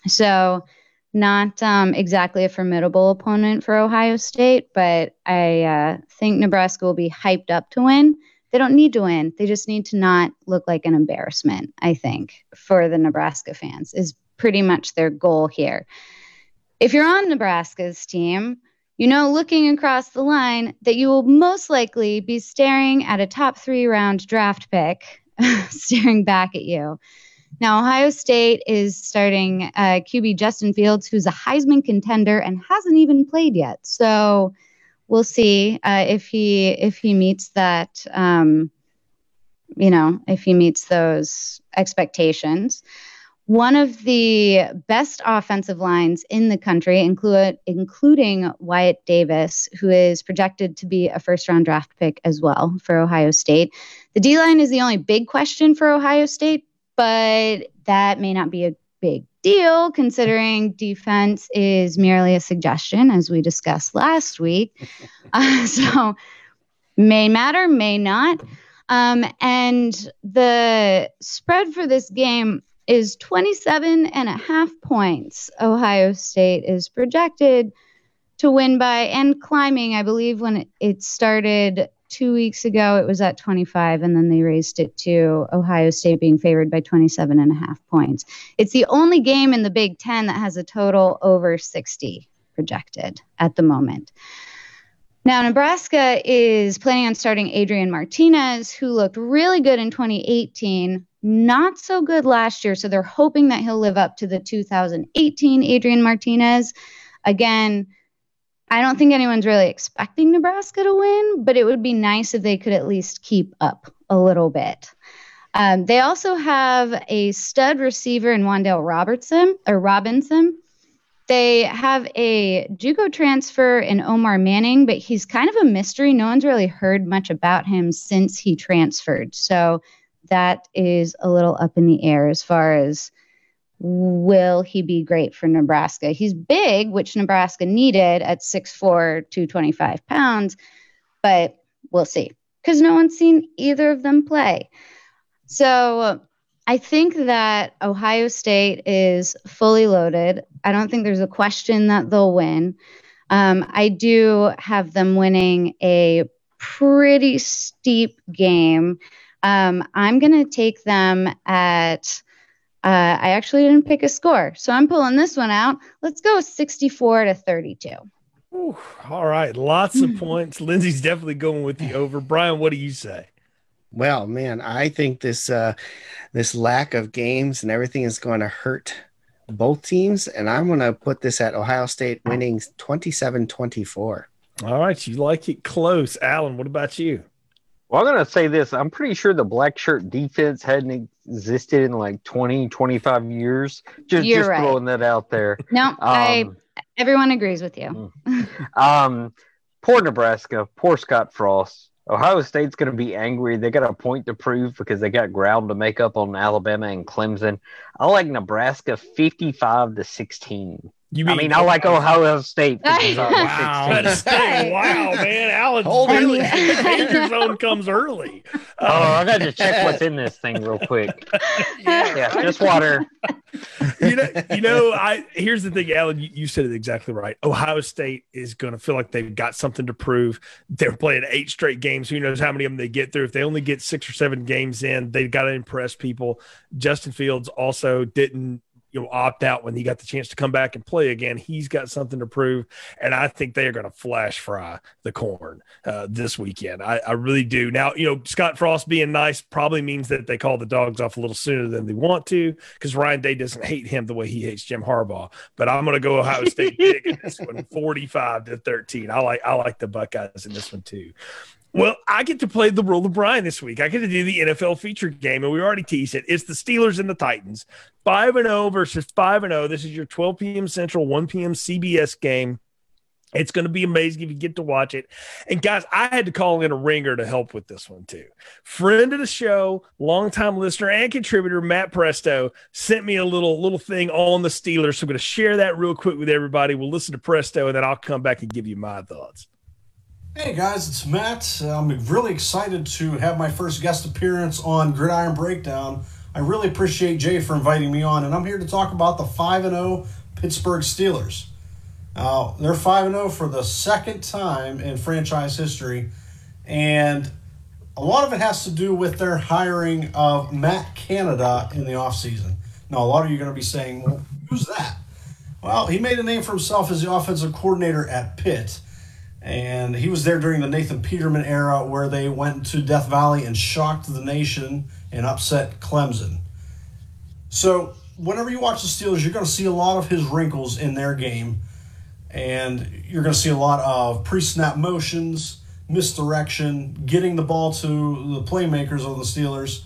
So, not um, exactly a formidable opponent for Ohio State, but I uh, think Nebraska will be hyped up to win. They don't need to win. They just need to not look like an embarrassment, I think, for the Nebraska fans, is pretty much their goal here. If you're on Nebraska's team, you know, looking across the line, that you will most likely be staring at a top three round draft pick [laughs] staring back at you. Now, Ohio State is starting uh, QB Justin Fields, who's a Heisman contender and hasn't even played yet. So we'll see uh, if he if he meets that. Um, you know, if he meets those expectations. One of the best offensive lines in the country, include, including Wyatt Davis, who is projected to be a first round draft pick as well for Ohio State. The D line is the only big question for Ohio State, but that may not be a big deal considering defense is merely a suggestion, as we discussed last week. [laughs] Uh, so, may matter, may not. Um, and the spread for this game is 27 and a half points. Ohio State is projected to win by and climbing. I believe when it started two weeks ago, it was at 25, and then they raised it to Ohio State being favored by 27 and a half points. It's the only game in the Big Ten that has a total over 60 projected at the moment. Now, Nebraska is planning on starting Adrian Martinez, who looked really good in 2018 not so good last year. So they're hoping that he'll live up to the 2018 Adrian Martinez. Again, I don't think anyone's really expecting Nebraska to win, but it would be nice if they could at least keep up a little bit. Um, they also have a stud receiver in Wan'Dale Robertson or Robinson. They have a JUCO transfer in Omar Manning, but he's kind of a mystery. No one's really heard much about him since he transferred. So that is a little up in the air as far as will he be great for Nebraska? He's big, which Nebraska needed at 6'4, 225 pounds, but we'll see because no one's seen either of them play. So I think that Ohio State is fully loaded. I don't think there's a question that they'll win. Um, I do have them winning a pretty steep game. Um, I'm going to take them at, uh, I actually didn't pick a score. So I'm pulling this one out. Let's go 64 to 32. Ooh, all right. Lots of points. [laughs] Lindsey's definitely going with the over. Brian, what do you say? Well, man, I think this uh, this lack of games and everything is going to hurt both teams, and I'm going to put this at Ohio State winning 27-24. All right, you like it close, Alan. What about you? Well, I'm going to say this. I'm pretty sure the black shirt defense hadn't existed in like 20, 25 years. Just, You're just right. throwing that out there. No, um, I, everyone agrees with you. [laughs] Um, poor Nebraska, poor Scott Frost. Ohio State's going to be angry. They got a point to prove because they got ground to make up on Alabama and Clemson. I like Nebraska 55 to 16. You mean, I mean, I like [laughs] Ohio State. wow. wow, man. Alan [laughs] really, [laughs] the danger zone comes early. Oh, I uh, got to check what's in this thing real quick. yeah, yeah just water. you know, you know, I here's the thing, Alan. You, you said it exactly right. Ohio State is going to feel like they've got something to prove. They're playing eight straight games. Who knows how many of them they get through? If they only get six or seven games in, they've got to impress people. Justin Fields also didn't you know opt out when he got the chance to come back and play again. He's got something to prove, and I think they are going to flash fry the corn uh, this weekend. I, I, really do. Now, you know, Scott Frost being nice probably means that they call the dogs off a little sooner than they want to because Ryan Day doesn't hate him the way he hates Jim Harbaugh. But I'm going to go Ohio State [laughs] big in this one, 45 to 13. I like I like the Buckeyes in this one too. Well, I get to play the role of Brian this week. I get to do the NFL feature game, and we already teased it. It's the Steelers and the Titans, five and zero oh versus five and zero. Oh. This is your 12 p.m. Central, 1 p.m. CBS game. It's going to be amazing if you get to watch it. And guys, I had to call in a ringer to help with this one too. Friend of the show, longtime listener and contributor Matt Presto sent me a little little thing on the Steelers. So I'm going to share that real quick with everybody. We'll listen to Presto, and then I'll come back and give you my thoughts. Hey guys, it's Matt. I'm really excited to have my first guest appearance on Gridiron Breakdown. I really appreciate Jay for inviting me on, and I'm here to talk about the 5 0 Pittsburgh Steelers. Uh, they're 5 0 for the second time in franchise history, and a lot of it has to do with their hiring of Matt Canada in the offseason. Now, a lot of you are going to be saying, well, who's that? Well, he made a name for himself as the offensive coordinator at Pitt and he was there during the Nathan Peterman era where they went to Death Valley and shocked the nation and upset Clemson. So, whenever you watch the Steelers, you're going to see a lot of his wrinkles in their game, and you're going to see a lot of pre snap motions, misdirection, getting the ball to the playmakers on the Steelers.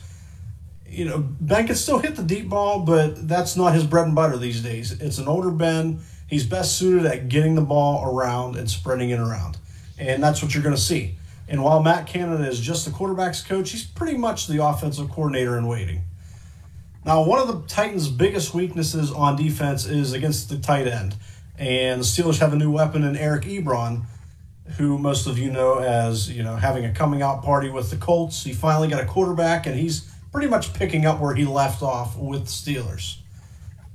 You know, Ben can still hit the deep ball, but that's not his bread and butter these days. It's an older Ben He's best suited at getting the ball around and spreading it around. And that's what you're going to see. And while Matt Canada is just the quarterback's coach, he's pretty much the offensive coordinator in waiting. Now, one of the Titans' biggest weaknesses on defense is against the tight end. And the Steelers have a new weapon in Eric Ebron, who most of you know as, you know, having a coming out party with the Colts. He finally got a quarterback, and he's pretty much picking up where he left off with the Steelers.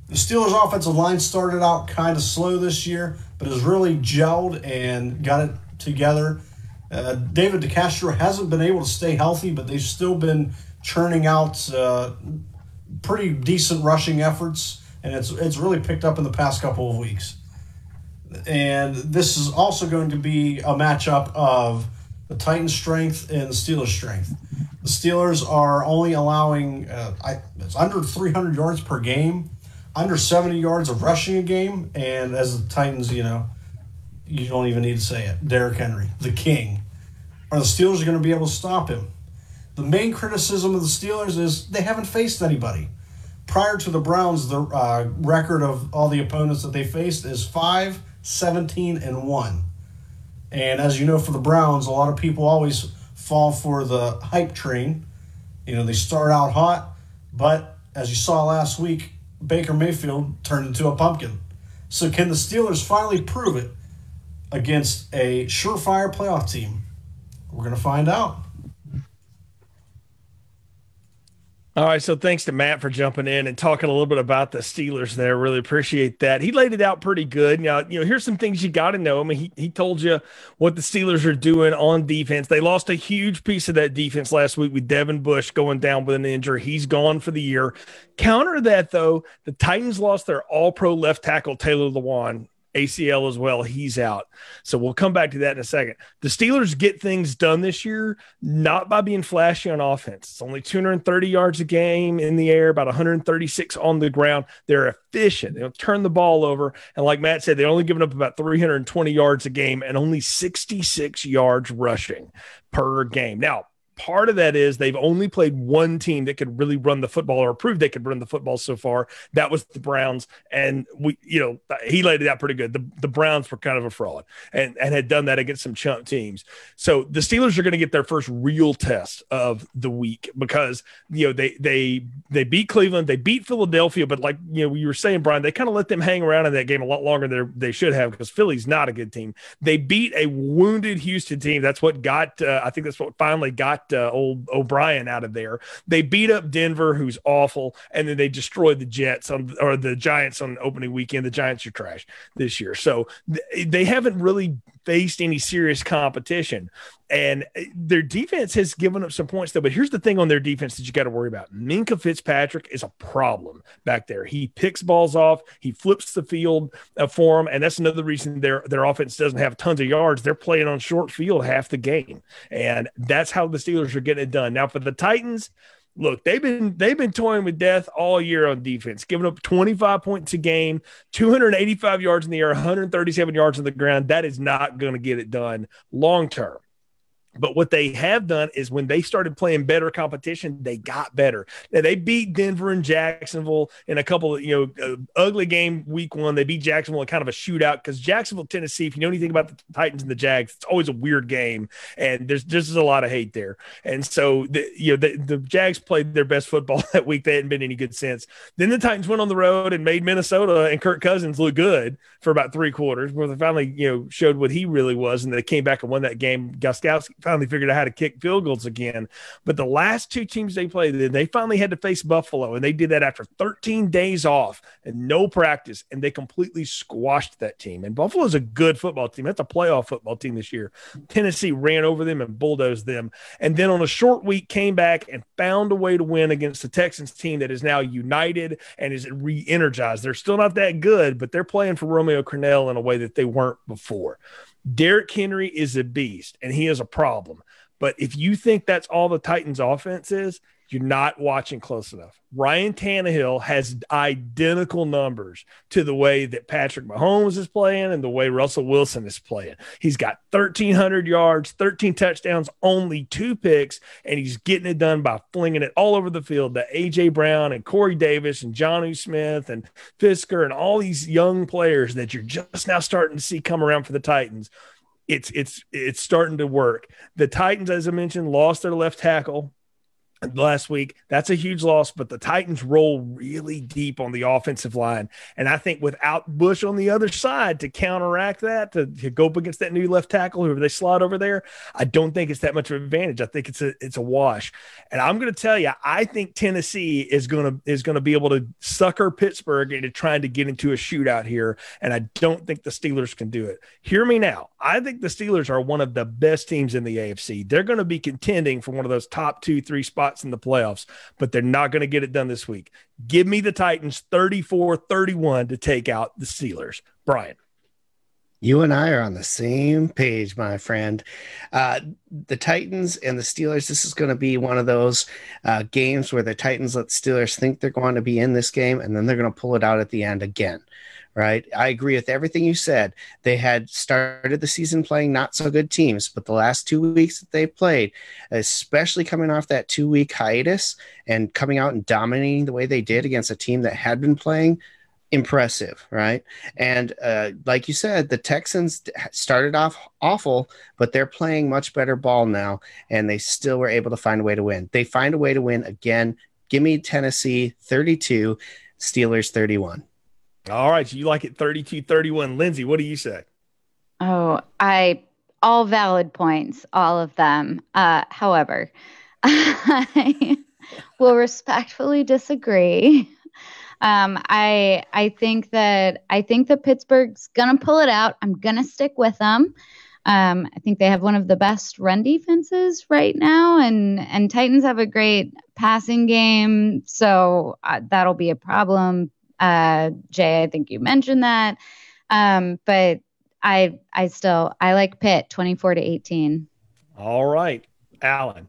The Steelers' offensive line started out kind of slow this year, but has really gelled and got it together. Uh, David DeCastro hasn't been able to stay healthy, but they've still been churning out uh, pretty decent rushing efforts, and it's it's really picked up in the past couple of weeks. And this is also going to be a matchup of the Titans' strength and the Steelers' strength. The Steelers are only allowing uh, I, it's under 300 yards per game under 70 yards of rushing a game, and as the Titans, you know, you don't even need to say it. Derrick Henry, the king. Are the Steelers going to be able to stop him? The main criticism of the Steelers is they haven't faced anybody. Prior to the Browns, the uh, record of all the opponents that they faced is 5, 17, and 1. And as you know, for the Browns, a lot of people always fall for the hype train. You know, they start out hot, but as you saw last week, Baker Mayfield turned into a pumpkin. So can the Steelers finally prove it against a surefire playoff team? We're going to find out. All right, so thanks to Matt for jumping in and talking a little bit about the Steelers there. Really appreciate that. He laid it out pretty good. Now, you know, here's some things you got to know. I mean, he, he told you what the Steelers are doing on defense. They lost a huge piece of that defense last week with Devin Bush going down with an injury. He's gone for the year. Counter that, though, the Titans lost their all pro left tackle, Taylor Lewan, ACL as well. He's out. So we'll come back to that in a second. The Steelers get things done this year, not by being flashy on offense. It's only 230 yards a game in the air, about 136 on the ground. They're efficient. They'll turn the ball over. And like Matt said, they're only giving up about 320 yards a game and only 66 yards rushing per game. Now, part of that is they've only played one team that could really run the football or prove they could run the football so far. That was the Browns. And we, you know, he laid it out pretty good. The, the Browns were kind of a fraud and, and had done that against some chump teams. So the Steelers are going to get their first real test of the week because, you know, they, they, they beat Cleveland, they beat Philadelphia, but like, you know, you were saying, Brian, they kind of let them hang around in that game a lot longer than they should have because Philly's not a good team. They beat a wounded Houston team. That's what got, uh, I think that's what finally got uh, old O'Brien out of there. They beat up Denver, who's awful, and then they destroyed the Jets on or the Giants on opening weekend. The Giants are trash this year, so th- they haven't really faced any serious competition. And uh, their defense has given up some points, though. But here's the thing on their defense that you got to worry about Minkah Fitzpatrick is a problem back there. He picks balls off, he flips the field uh, for them. And that's another reason their, their offense doesn't have tons of yards. They're playing on short field half the game. And that's how the Steelers are getting it done. Now, for the Titans, look, they've been they've been toying with death all year on defense, giving up 25 points a game, 285 yards in the air, 137 yards on the ground. That is not going to get it done long term. But what they have done is when they started playing better competition, they got better. Now, they beat Denver and Jacksonville in a couple of, you know, uh, ugly game week one. They beat Jacksonville in kind of a shootout because Jacksonville, Tennessee, if you know anything about the Titans and the Jags, it's always a weird game. And there's just a lot of hate there. And so, the, you know, the, the Jags played their best football [laughs] that week. They hadn't been any good since. Then the Titans went on the road and made Minnesota and Kirk Cousins look good for about three quarters, where they finally, you know, showed what he really was. And they came back and won that game. Gostkowski finally figured out how to kick field goals again. But the last two teams they played, they finally had to face Buffalo, and they did that after 13 days off and no practice, and they completely squashed that team. And Buffalo's a good football team. That's a playoff football team this year. Tennessee ran over them and bulldozed them, and then on a short week came back and found a way to win against the Texans team that is now united and is re-energized. They're still not that good, but they're playing for Romeo Crennel in a way that they weren't before. Derrick Henry is a beast and he is a problem. But if you think that's all the Titans offense is, you're not watching close enough. Ryan Tannehill has identical numbers to the way that Patrick Mahomes is playing and the way Russell Wilson is playing. He's got 1,300 yards, 13 touchdowns, only two picks, and he's getting it done by flinging it all over the field to A.J. Brown and Corey Davis and Jonnu Smith and Firkser and all these young players that you're just now starting to see come around for the Titans it's it's it's starting to work. The Titans, as I mentioned, lost their left tackle last week. That's a huge loss, but the Titans roll really deep on the offensive line. And I think without Bush on the other side to counteract that, to, to go up against that new left tackle, whoever they slot over there, I don't think it's that much of an advantage. I think it's a it's a wash. And I'm gonna tell you, I think Tennessee is gonna is gonna be able to sucker Pittsburgh into trying to get into a shootout here. And I don't think the Steelers can do it. Hear me now. I think the Steelers are one of the best teams in the AFC. They're going to be contending for one of those top two, three spots in the playoffs, but they're not going to get it done this week. Give me the Titans 34 31 to take out the Steelers. Brian. You and I are on the same page, my friend. Uh, the Titans and the Steelers, this is going to be one of those uh, games where the Titans let Steelers think they're going to be in this game, and then they're going to pull it out at the end again right? I agree with everything you said. They had started the season playing not so good teams, but the last two weeks that they played, especially coming off that two week hiatus and coming out and dominating the way they did against a team that had been playing, impressive, right? And uh, like you said, the Texans started off awful, but they're playing much better ball now, and they still were able to find a way to win. They find a way to win again. Give me Tennessee 32, Steelers 31. All right. So you like it 32 31. Lindsey, what do you say? Oh, I, all valid points, all of them. Uh, however, [laughs] I will respectfully disagree. Um, I I think that I think that Pittsburgh's gonna pull it out. I'm gonna stick with them. Um, I think they have one of the best run defenses right now, and and Titans have a great passing game, so uh, that'll be a problem. Uh, Jay, I think you mentioned that. Um, but I I still I like Pitt 24 to 18. All right. Alan.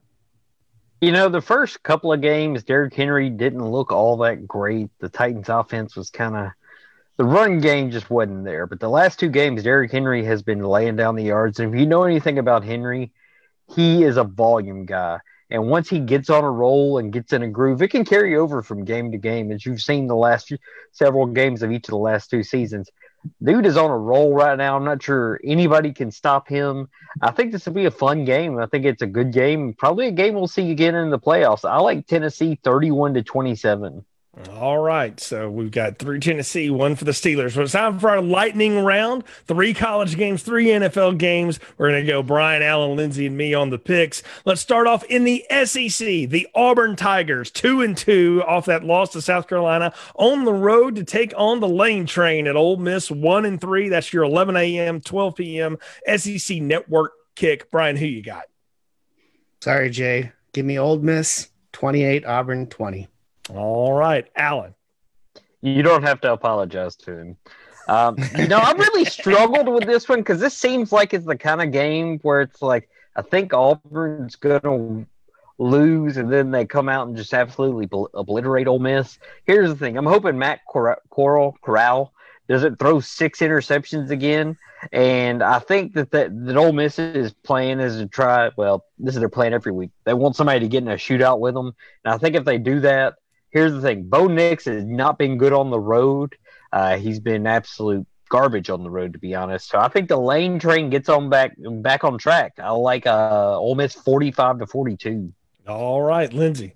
You know, the first couple of games, Derrick Henry didn't look all that great. The Titans offense was kind of the run game just wasn't there. But the last two games, Derrick Henry has been laying down the yards. And if you know anything about Henry, he is a volume guy. And once he gets on a roll and gets in a groove, it can carry over from game to game, as you've seen the last few, several games of each of the last two seasons. Dude is on a roll right now. I'm not sure anybody can stop him. I think this will be a fun game. I think it's a good game. Probably a game we'll see again in the playoffs. I like Tennessee 31 to 27. All right. So we've got three Tennessee, one for the Steelers. So it's time for our lightning round. Three college games, three NFL games. We're going to go Brian, Alan, Lindsey, and me on the picks. Let's start off in the SEC. The Auburn Tigers, two and two off that loss to South Carolina on the road to take on the Lane Train at Ole Miss, one and three. That's your 11 a.m., 12 p.m. SEC network kick. Brian, who you got? Sorry, Jay. Give me Ole Miss 28, Auburn 20. All right, Alan. You don't have to apologize to him. Um, you know, I really [laughs] struggled with this one because this seems like it's the kind of game where it's like I think Auburn's gonna lose, and then they come out and just absolutely bl- obliterate Ole Miss. Here's the thing: I'm hoping Matt Cor- Coral Corral doesn't throw six interceptions again. And I think that that, that Ole Miss is playing is to try. Well, this is their plan every week. They want somebody to get in a shootout with them, and I think if they do that, here's the thing: Bo Nix has not been good on the road. Uh, he's been absolute garbage on the road, to be honest. So I think the lane train gets on back back on track. I like uh, Ole Miss forty-five to forty-two. All right, Lindsey.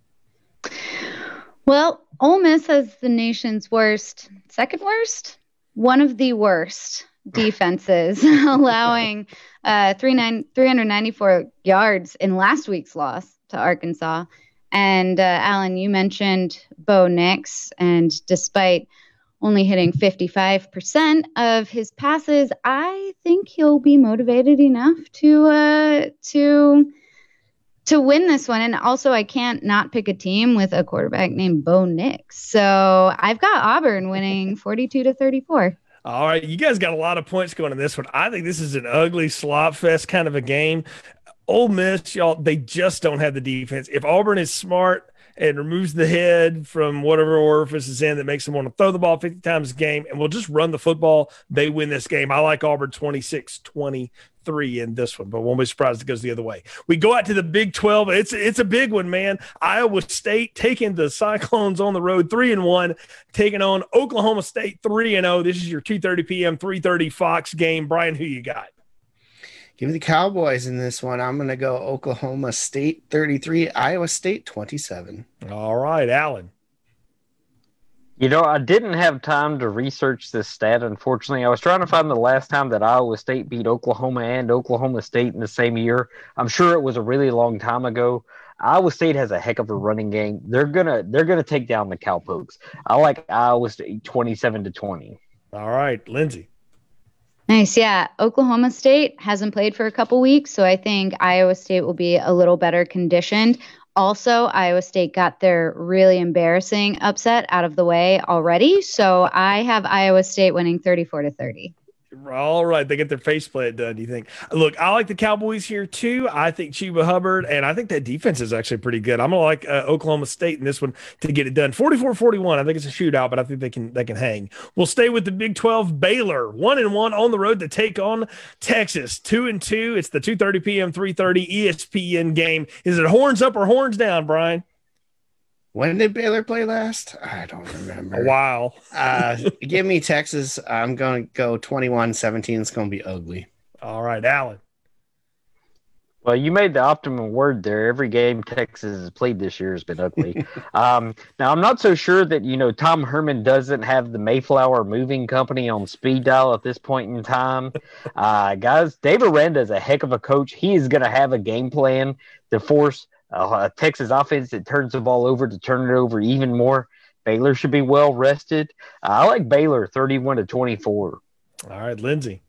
Well, Ole Miss has the nation's worst, second worst, one of the worst [laughs] defenses, [laughs] allowing uh, 394 yards in last week's loss to Arkansas. And uh, Alan, you mentioned Bo Nix, and despite only hitting 55% of his passes, I think he'll be motivated enough to uh, to to win this one. And also, I can't not pick a team with a quarterback named Bo Nix. So I've got Auburn winning [laughs] 42 to 34. All right, you guys got a lot of points going in this one. I think this is an ugly slop fest kind of a game. Ole Miss, y'all, they just don't have the defense. If Auburn is smart and removes the head from whatever orifice is in that makes them want to throw the ball 50 times a game and we'll just run the football, they win this game. I like Auburn 26 23 in this one, but won't be surprised it goes the other way. We go out to the Big 12. It's it's a big one, man. Iowa State taking the Cyclones on the road, three and one, taking on Oklahoma State, three and oh. This is your 2:30 p.m., 3:30 Fox game. Brian, who you got? Give me the Cowboys in this one. I'm going to go Oklahoma State 33, Iowa State 27. All right, Alan. You know, I didn't have time to research this stat, unfortunately. I was trying to find the last time that Iowa State beat Oklahoma and Oklahoma State in the same year. I'm sure it was a really long time ago. Iowa State has a heck of a running game. They're gonna they're gonna take down the Cowpokes. I like Iowa State 27 to 20. All right, Lindsey. Nice. Yeah. Oklahoma State hasn't played for a couple weeks, so I think Iowa State will be a little better conditioned. Also, Iowa State got their really embarrassing upset out of the way already, so I have Iowa State winning 34 to 30. All right, they get their faceplate done. Do you think? Look, I like the Cowboys here too. I think Chuba Hubbard, and I think that defense is actually pretty good. I'm gonna like uh, Oklahoma State in this one to get it done. 44-41. I think it's a shootout, but I think they can they can hang. We'll stay with the Big 12. Baylor, one and one on the road to take on Texas, two and two. It's the 2:30 p.m. 3:30 ESPN game. Is it horns up or horns down, Brian? When did Baylor play last? I don't remember. A while. [laughs] uh, give me Texas. I'm going to go 21 17. It's going to be ugly. All right, Alan. Well, you made the optimum word there. Every game Texas has played this year has been ugly. [laughs] um, now, I'm not so sure that, you know, Tom Herman doesn't have the Mayflower Moving Company on speed dial at this point in time. [laughs] Uh, guys, Dave Aranda is a heck of a coach. He is going to have a game plan to force uh, Texas offense that turns the ball over to turn it over even more. Baylor should be well rested. Uh, I like Baylor 31 to 24. All right, Lindsey.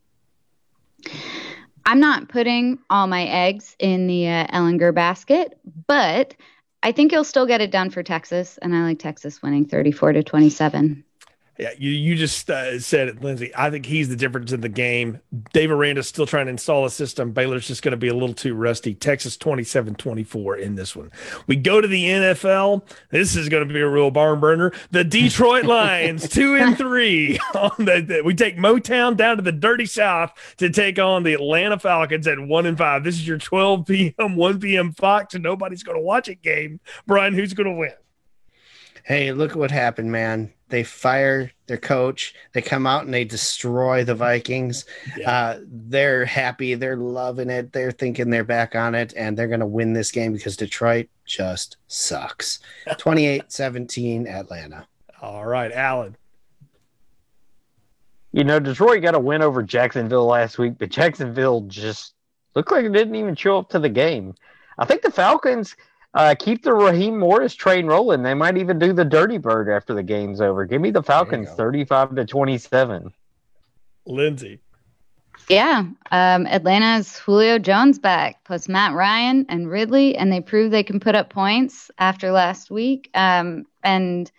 I'm not putting all my eggs in the uh, Ehlinger basket, but I think you'll still get it done for Texas, and I like Texas winning 34 to 27. Yeah, you, you just uh, said it, Lindsey. I think he's the difference in the game. Dave Aranda's still trying to install a system. Baylor's just going to be a little too rusty. Texas 27 24 in this one. We go to the NFL. This is going to be a real barn burner. The Detroit [laughs] Lions, two and three. [laughs] On the, the, we take Motown down to the dirty South to take on the Atlanta Falcons at one and five. This is your 12 p.m., 1 p.m. Fox, and nobody's going to watch it game. Brian, who's going to win? Hey, look what happened, man they fire their coach. They come out and they destroy the Vikings. Yeah. Uh, they're happy. They're loving it. They're thinking they're back on it and they're going to win this game because Detroit just sucks. [laughs] 28 17 Atlanta. All right, Alan. You know, Detroit got a win over Jacksonville last week, but Jacksonville just looked like it didn't even show up to the game. I think the Falcons uh, keep the Raheem Morris train rolling. They might even do the Dirty Bird after the game's over. Give me the Falcons, thirty-five to twenty-seven. Lindsey. Yeah, um, Atlanta's Julio Jones back, plus Matt Ryan and Ridley, and they prove they can put up points after last week. Um, and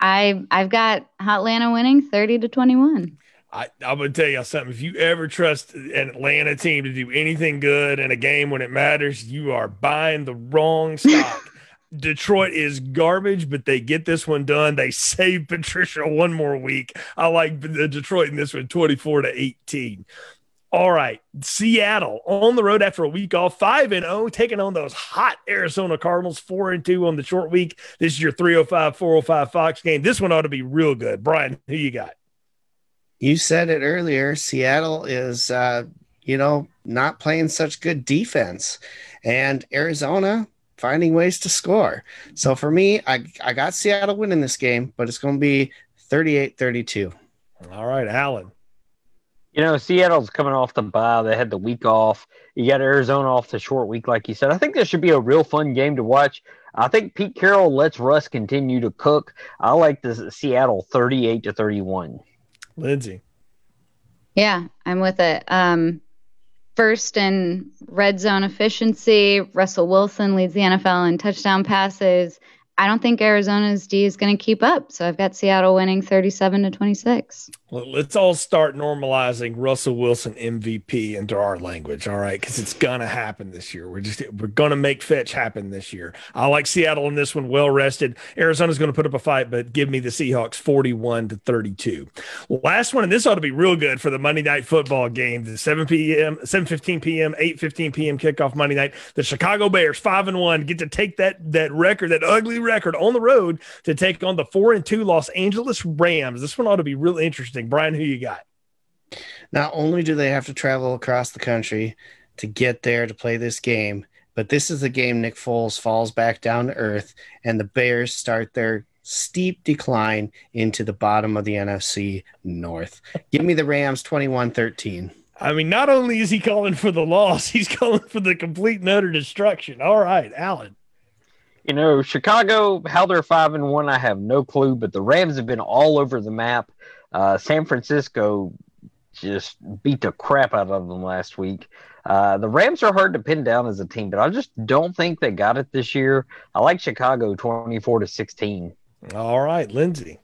I I've got Atlanta winning thirty to twenty-one. I, I'm gonna tell you something. If you ever trust an Atlanta team to do anything good in a game when it matters, you are buying the wrong [laughs] stock. Detroit is garbage, but they get this one done. They [laughs] save Patricia one more week. I like the Detroit in this one, 24 to 18. All right, Seattle on the road after a week off, five and zero, oh, taking on those hot Arizona Cardinals, four and two on the short week. This is your 305 405 Fox game. This one ought to be real good. Brian, who you got? You said it earlier. Seattle is, uh, you know, not playing such good defense, and Arizona finding ways to score. So for me, I, I got Seattle winning this game, but it's going to be 38 32. All right, Alan. You know, Seattle's coming off the bye. They had the week off. You got Arizona off the short week, like you said. I think this should be a real fun game to watch. I think Pete Carroll lets Russ continue to cook. I like the Seattle 38 to 31. Lindsey. Yeah, I'm with it. Um, first in red zone efficiency, Russell Wilson leads the NFL in touchdown passes. I don't think Arizona's D is going to keep up. So I've got Seattle winning 37 to 26. Let's all start normalizing Russell Wilson MVP into our language, all right? Because it's gonna happen this year. We're just we're gonna make fetch happen this year. I like Seattle in this one, well rested. Arizona's gonna put up a fight, but give me the Seahawks 41 to 32. Last one, and this ought to be real good for the Monday night football game, the 7 p.m., seven fifteen p.m., eight fifteen p.m. kickoff Monday night. The Chicago Bears, five and one, get to take that that record, that ugly record on the road to take on the four and two Los Angeles Rams. This one ought to be really interesting interesting. Brian, who you got? Not only do they have to travel across the country to get there to play this game, but this is the game Nick Foles falls back down to earth and the Bears start their steep decline into the bottom of the NFC North. Give me the Rams 21 13. I mean, not only is he calling for the loss, [laughs] he's calling for the complete and utter destruction. All right, Alan. You know, Chicago, how they're five and one, I have no clue, but the Rams have been all over the map. Uh, San Francisco just beat the crap out of them last week. Uh, the Rams are hard to pin down as a team, but I just don't think they got it this year. I like Chicago 24 to 16. All right, Lindsey.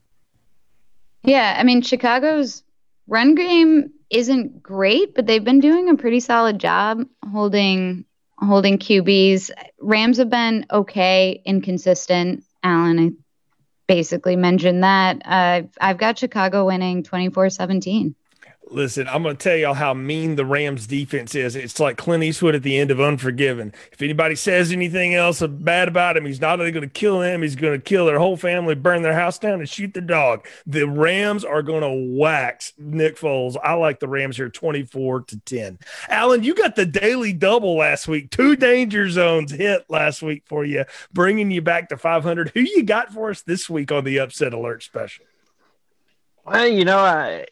Yeah, I mean, Chicago's run game isn't great, but they've been doing a pretty solid job holding holding QBs. Rams have been okay, inconsistent. Alan, I basically mentioned that. Uh, I've got Chicago winning 24 17. Listen, I'm going to tell y'all how mean the Rams defense is. It's like Clint Eastwood at the end of Unforgiven. If anybody says anything else bad about him, he's not only going to kill them, he's going to kill their whole family, burn their house down, and shoot the dog. The Rams are going to wax Nick Foles. I like the Rams here 24 to 10. Alan, you got the daily double last week. Two danger zones hit last week for you, bringing you back to 500. Who you got for us this week on the upset alert special? Well, you know, I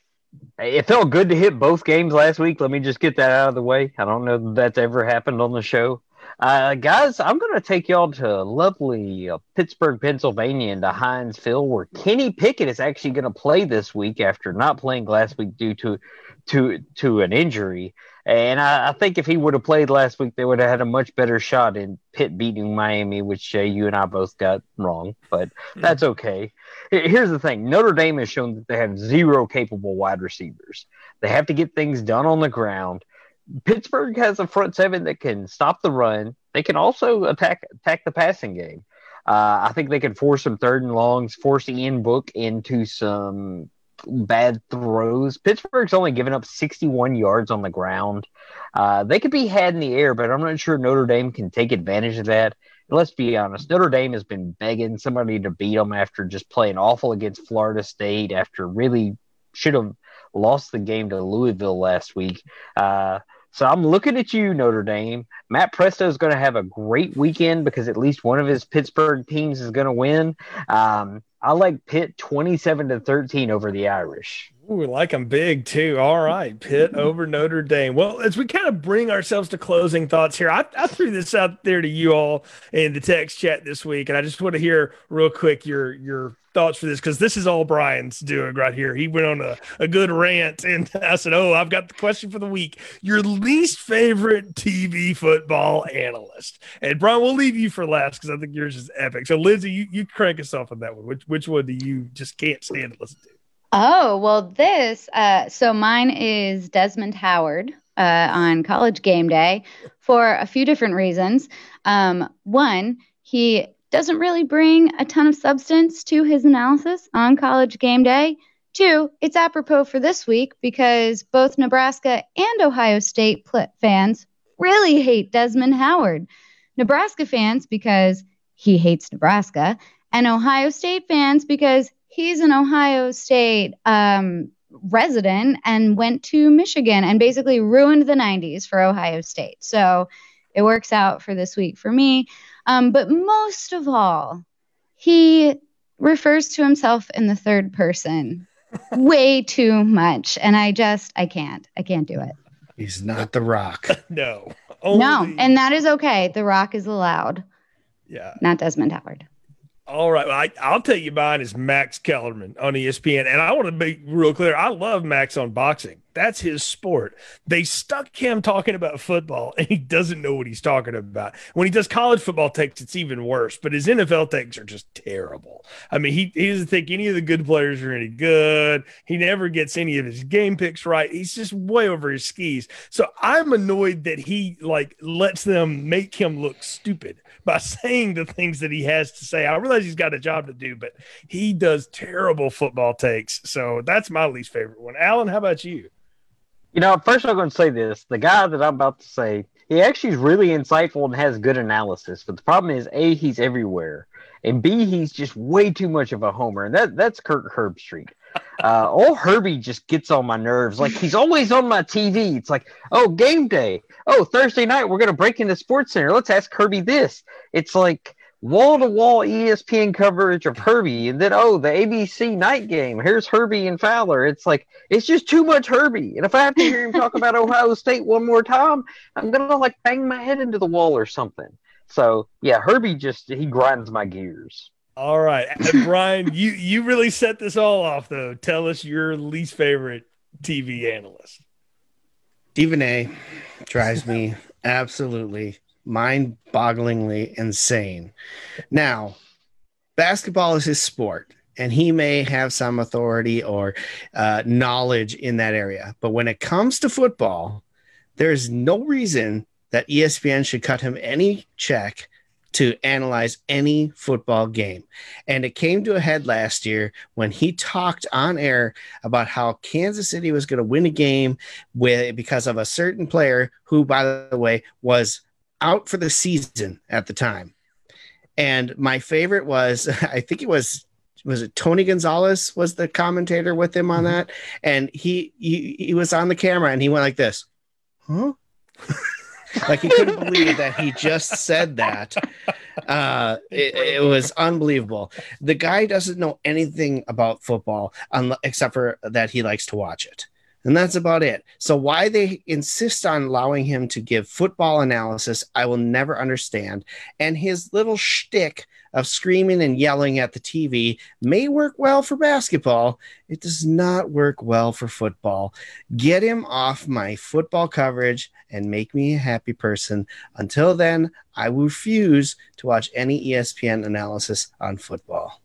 it felt good to hit both games last week. Let me just get that out of the way. I don't know that that's ever happened on the show. Uh, guys, I'm going to take y'all to lovely uh, Pittsburgh, Pennsylvania, Heinz Field, where Kenny Pickett is actually going to play this week after not playing last week due to to to an injury. And I, I, think if he would have played last week, they would have had a much better shot in Pitt beating Miami, which uh, you and I both got wrong, but hmm. that's okay. Here's the thing Notre Dame has shown that they have zero capable wide receivers. They have to get things done on the ground. Pittsburgh has a front seven that can stop the run. They can also attack attack the passing game. Uh, I think they can force some third and longs, force Ian Book into some bad throws. Pittsburgh's only given up 61 yards on the ground. Uh, they could be had in the air, but I'm not sure Notre Dame can take advantage of that. Let's be honest, Notre Dame has been begging somebody to beat them after just playing awful against Florida State, after really should have lost the game to Louisville last week. Uh, so I'm looking at you, Notre Dame. Matt Presto is going to have a great weekend because at least one of his Pittsburgh teams is going to win. Um, I like Pitt 27 to 13 over the Irish. Ooh, like them big too. All right, Pitt over Notre Dame. Well, as we kind of bring ourselves to closing thoughts here, I, I, threw this out there to you all in the text chat this week, and I just want to hear real quick your your thoughts for this because this is all Brian's doing right here. He went on a, a good rant, and [laughs] I said, "Oh, I've got the question for the week: your least favorite TV football analyst." And Brian, we'll leave you for last because I think yours is epic. So, Lindsey, you, you crank us off on that one. Which which one do you just can't stand to listen to? Oh well, this. Uh, so mine is Desmond Howard uh, on College Game Day for a few different reasons. Um, one, he doesn't really bring a ton of substance to his analysis on college game day. Two, it's apropos for this week because both Nebraska and Ohio State pl- fans really hate Desmond Howard. Nebraska fans because he hates Nebraska, and Ohio State fans because he's an Ohio State um, resident and went to Michigan and basically ruined the 90s for Ohio State. So it works out for this week for me. Um, but most of all, he refers to himself in the third person [laughs] way too much. And I just, I can't, I can't do it. He's not The Rock. [laughs] no. Only... No. And that is okay. The Rock is allowed. Yeah. Not Desmond Howard. All right. I, will tell you mine is Max Kellerman on ESPN. And I want to be real clear. I love Max on boxing. That's his sport. They stuck him talking about football and he doesn't know what he's talking about. When he does college football takes, it's even worse, but his NFL takes are just terrible. I mean, he, he doesn't think any of the good players are any good. He never gets any of his game picks right. He's just way over his skis. So I'm annoyed that he like lets them make him look stupid by [laughs] saying the things that he has to say. I realize he's got a job to do, but he does terrible football takes. So that's my least favorite one. Alan, how about you? You know, first I'm going to say this: the guy that I'm about to say, he actually is really insightful and has good analysis. But the problem is, a he's everywhere, and b he's just way too much of a homer, and that that's Kirk Herbstreit. Uh, old Herbie just gets on my nerves. Like he's always on my TV. It's like, oh, game day. Oh, Thursday night we're gonna break into Sports Center. Let's ask Kirby this. It's like wall to wall ESPN coverage of Herbie, and then oh, the ABC night game. Here's Herbie and Fowler. It's like it's just too much Herbie. And if I have to hear him talk about [laughs] Ohio State one more time, I'm gonna like bang my head into the wall or something. So yeah, Herbie just he grinds my gears. All right, uh, Brian, you you really set this all off though. Tell us your least favorite TV analyst. Stephen A. drives me absolutely mind bogglingly insane. Now, basketball is his sport, and he may have some authority or uh, knowledge in that area. But when it comes to football, there's no reason that ESPN should cut him any check to analyze any football game. And it came to a head last year when he talked on air about how Kansas City was going to win a game with because of a certain player who by the way was out for the season at the time. And my favorite was, [laughs] I think it was, was it Tony Gonzalez was the commentator with him on mm-hmm. that, and he, he he was on the camera and he went like this, huh? [laughs] like he couldn't believe that he just said that. Uh, it, it, was unbelievable. The guy doesn't know anything about football, except for that he likes to watch it. And that's about it. So, why they insist on allowing him to give football analysis, I will never understand. And his little shtick of screaming and yelling at the TV may work well for basketball. It does not work well for football. Get him off my football coverage and make me a happy person. Until then, I refuse to watch any ESPN analysis on football.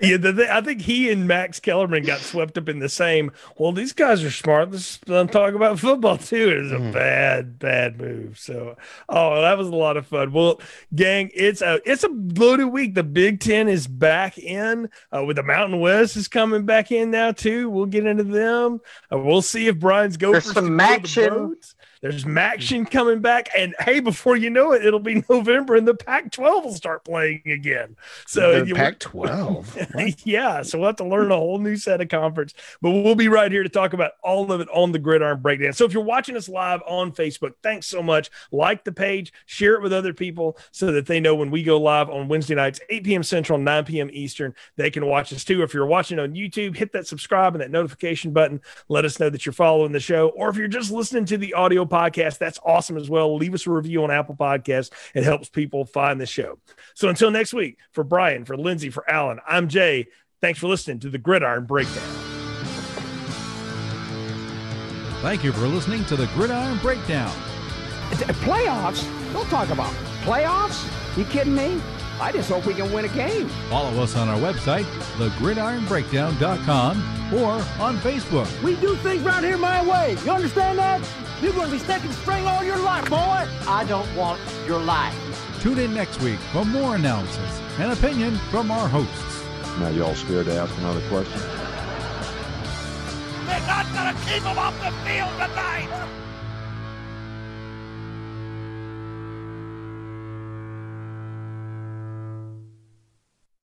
Yeah, the, I think he and Max Kellerman got swept up in the same. Well, these guys are smart. Let's talk about football too. It is a mm. bad, bad move. So, oh, that was a lot of fun. Well, gang, it's a it's a loaded week. The Big Ten is back in. Uh, with the Mountain West is coming back in now too. We'll get into them. Uh, we'll see if Brian's go. There's some action. There's Maction coming back, and hey, before you know it, it'll be [laughs] November, and the Pac-12 will start playing again. So the Pac-12, [laughs] yeah. So we'll have to learn a whole new set of conference, but we'll be right here to talk about all of it on the Gridiron Breakdown. So if you're watching us live on Facebook, thanks so much. Like the page, share it with other people so that they know when we go live on Wednesday nights, 8 p.m. Central, 9 p.m. Eastern, they can watch us too. If you're watching on YouTube, hit that subscribe and that notification button. Let us know that you're following the show, or if you're just listening to the audio podcast. That's awesome as well. Leave us a review on Apple Podcasts. It helps people find the show. So until next week, for Brian, for Lindsey, for Alan, I'm Jay. Thanks for listening to the Gridiron Breakdown. Thank you for listening to the Gridiron Breakdown. Uh, playoffs? Don't talk about playoffs. You kidding me? I just hope we can win a game. Follow us on our website, thegridironbreakdown.com, or on Facebook. We do things around here my way. You understand that? You're going to be stuck in spring all your life, boy. I don't want your life. Tune in next week for more analysis and opinion from our hosts. Now, y'all scared to ask another question? They're not going to keep them off the field tonight.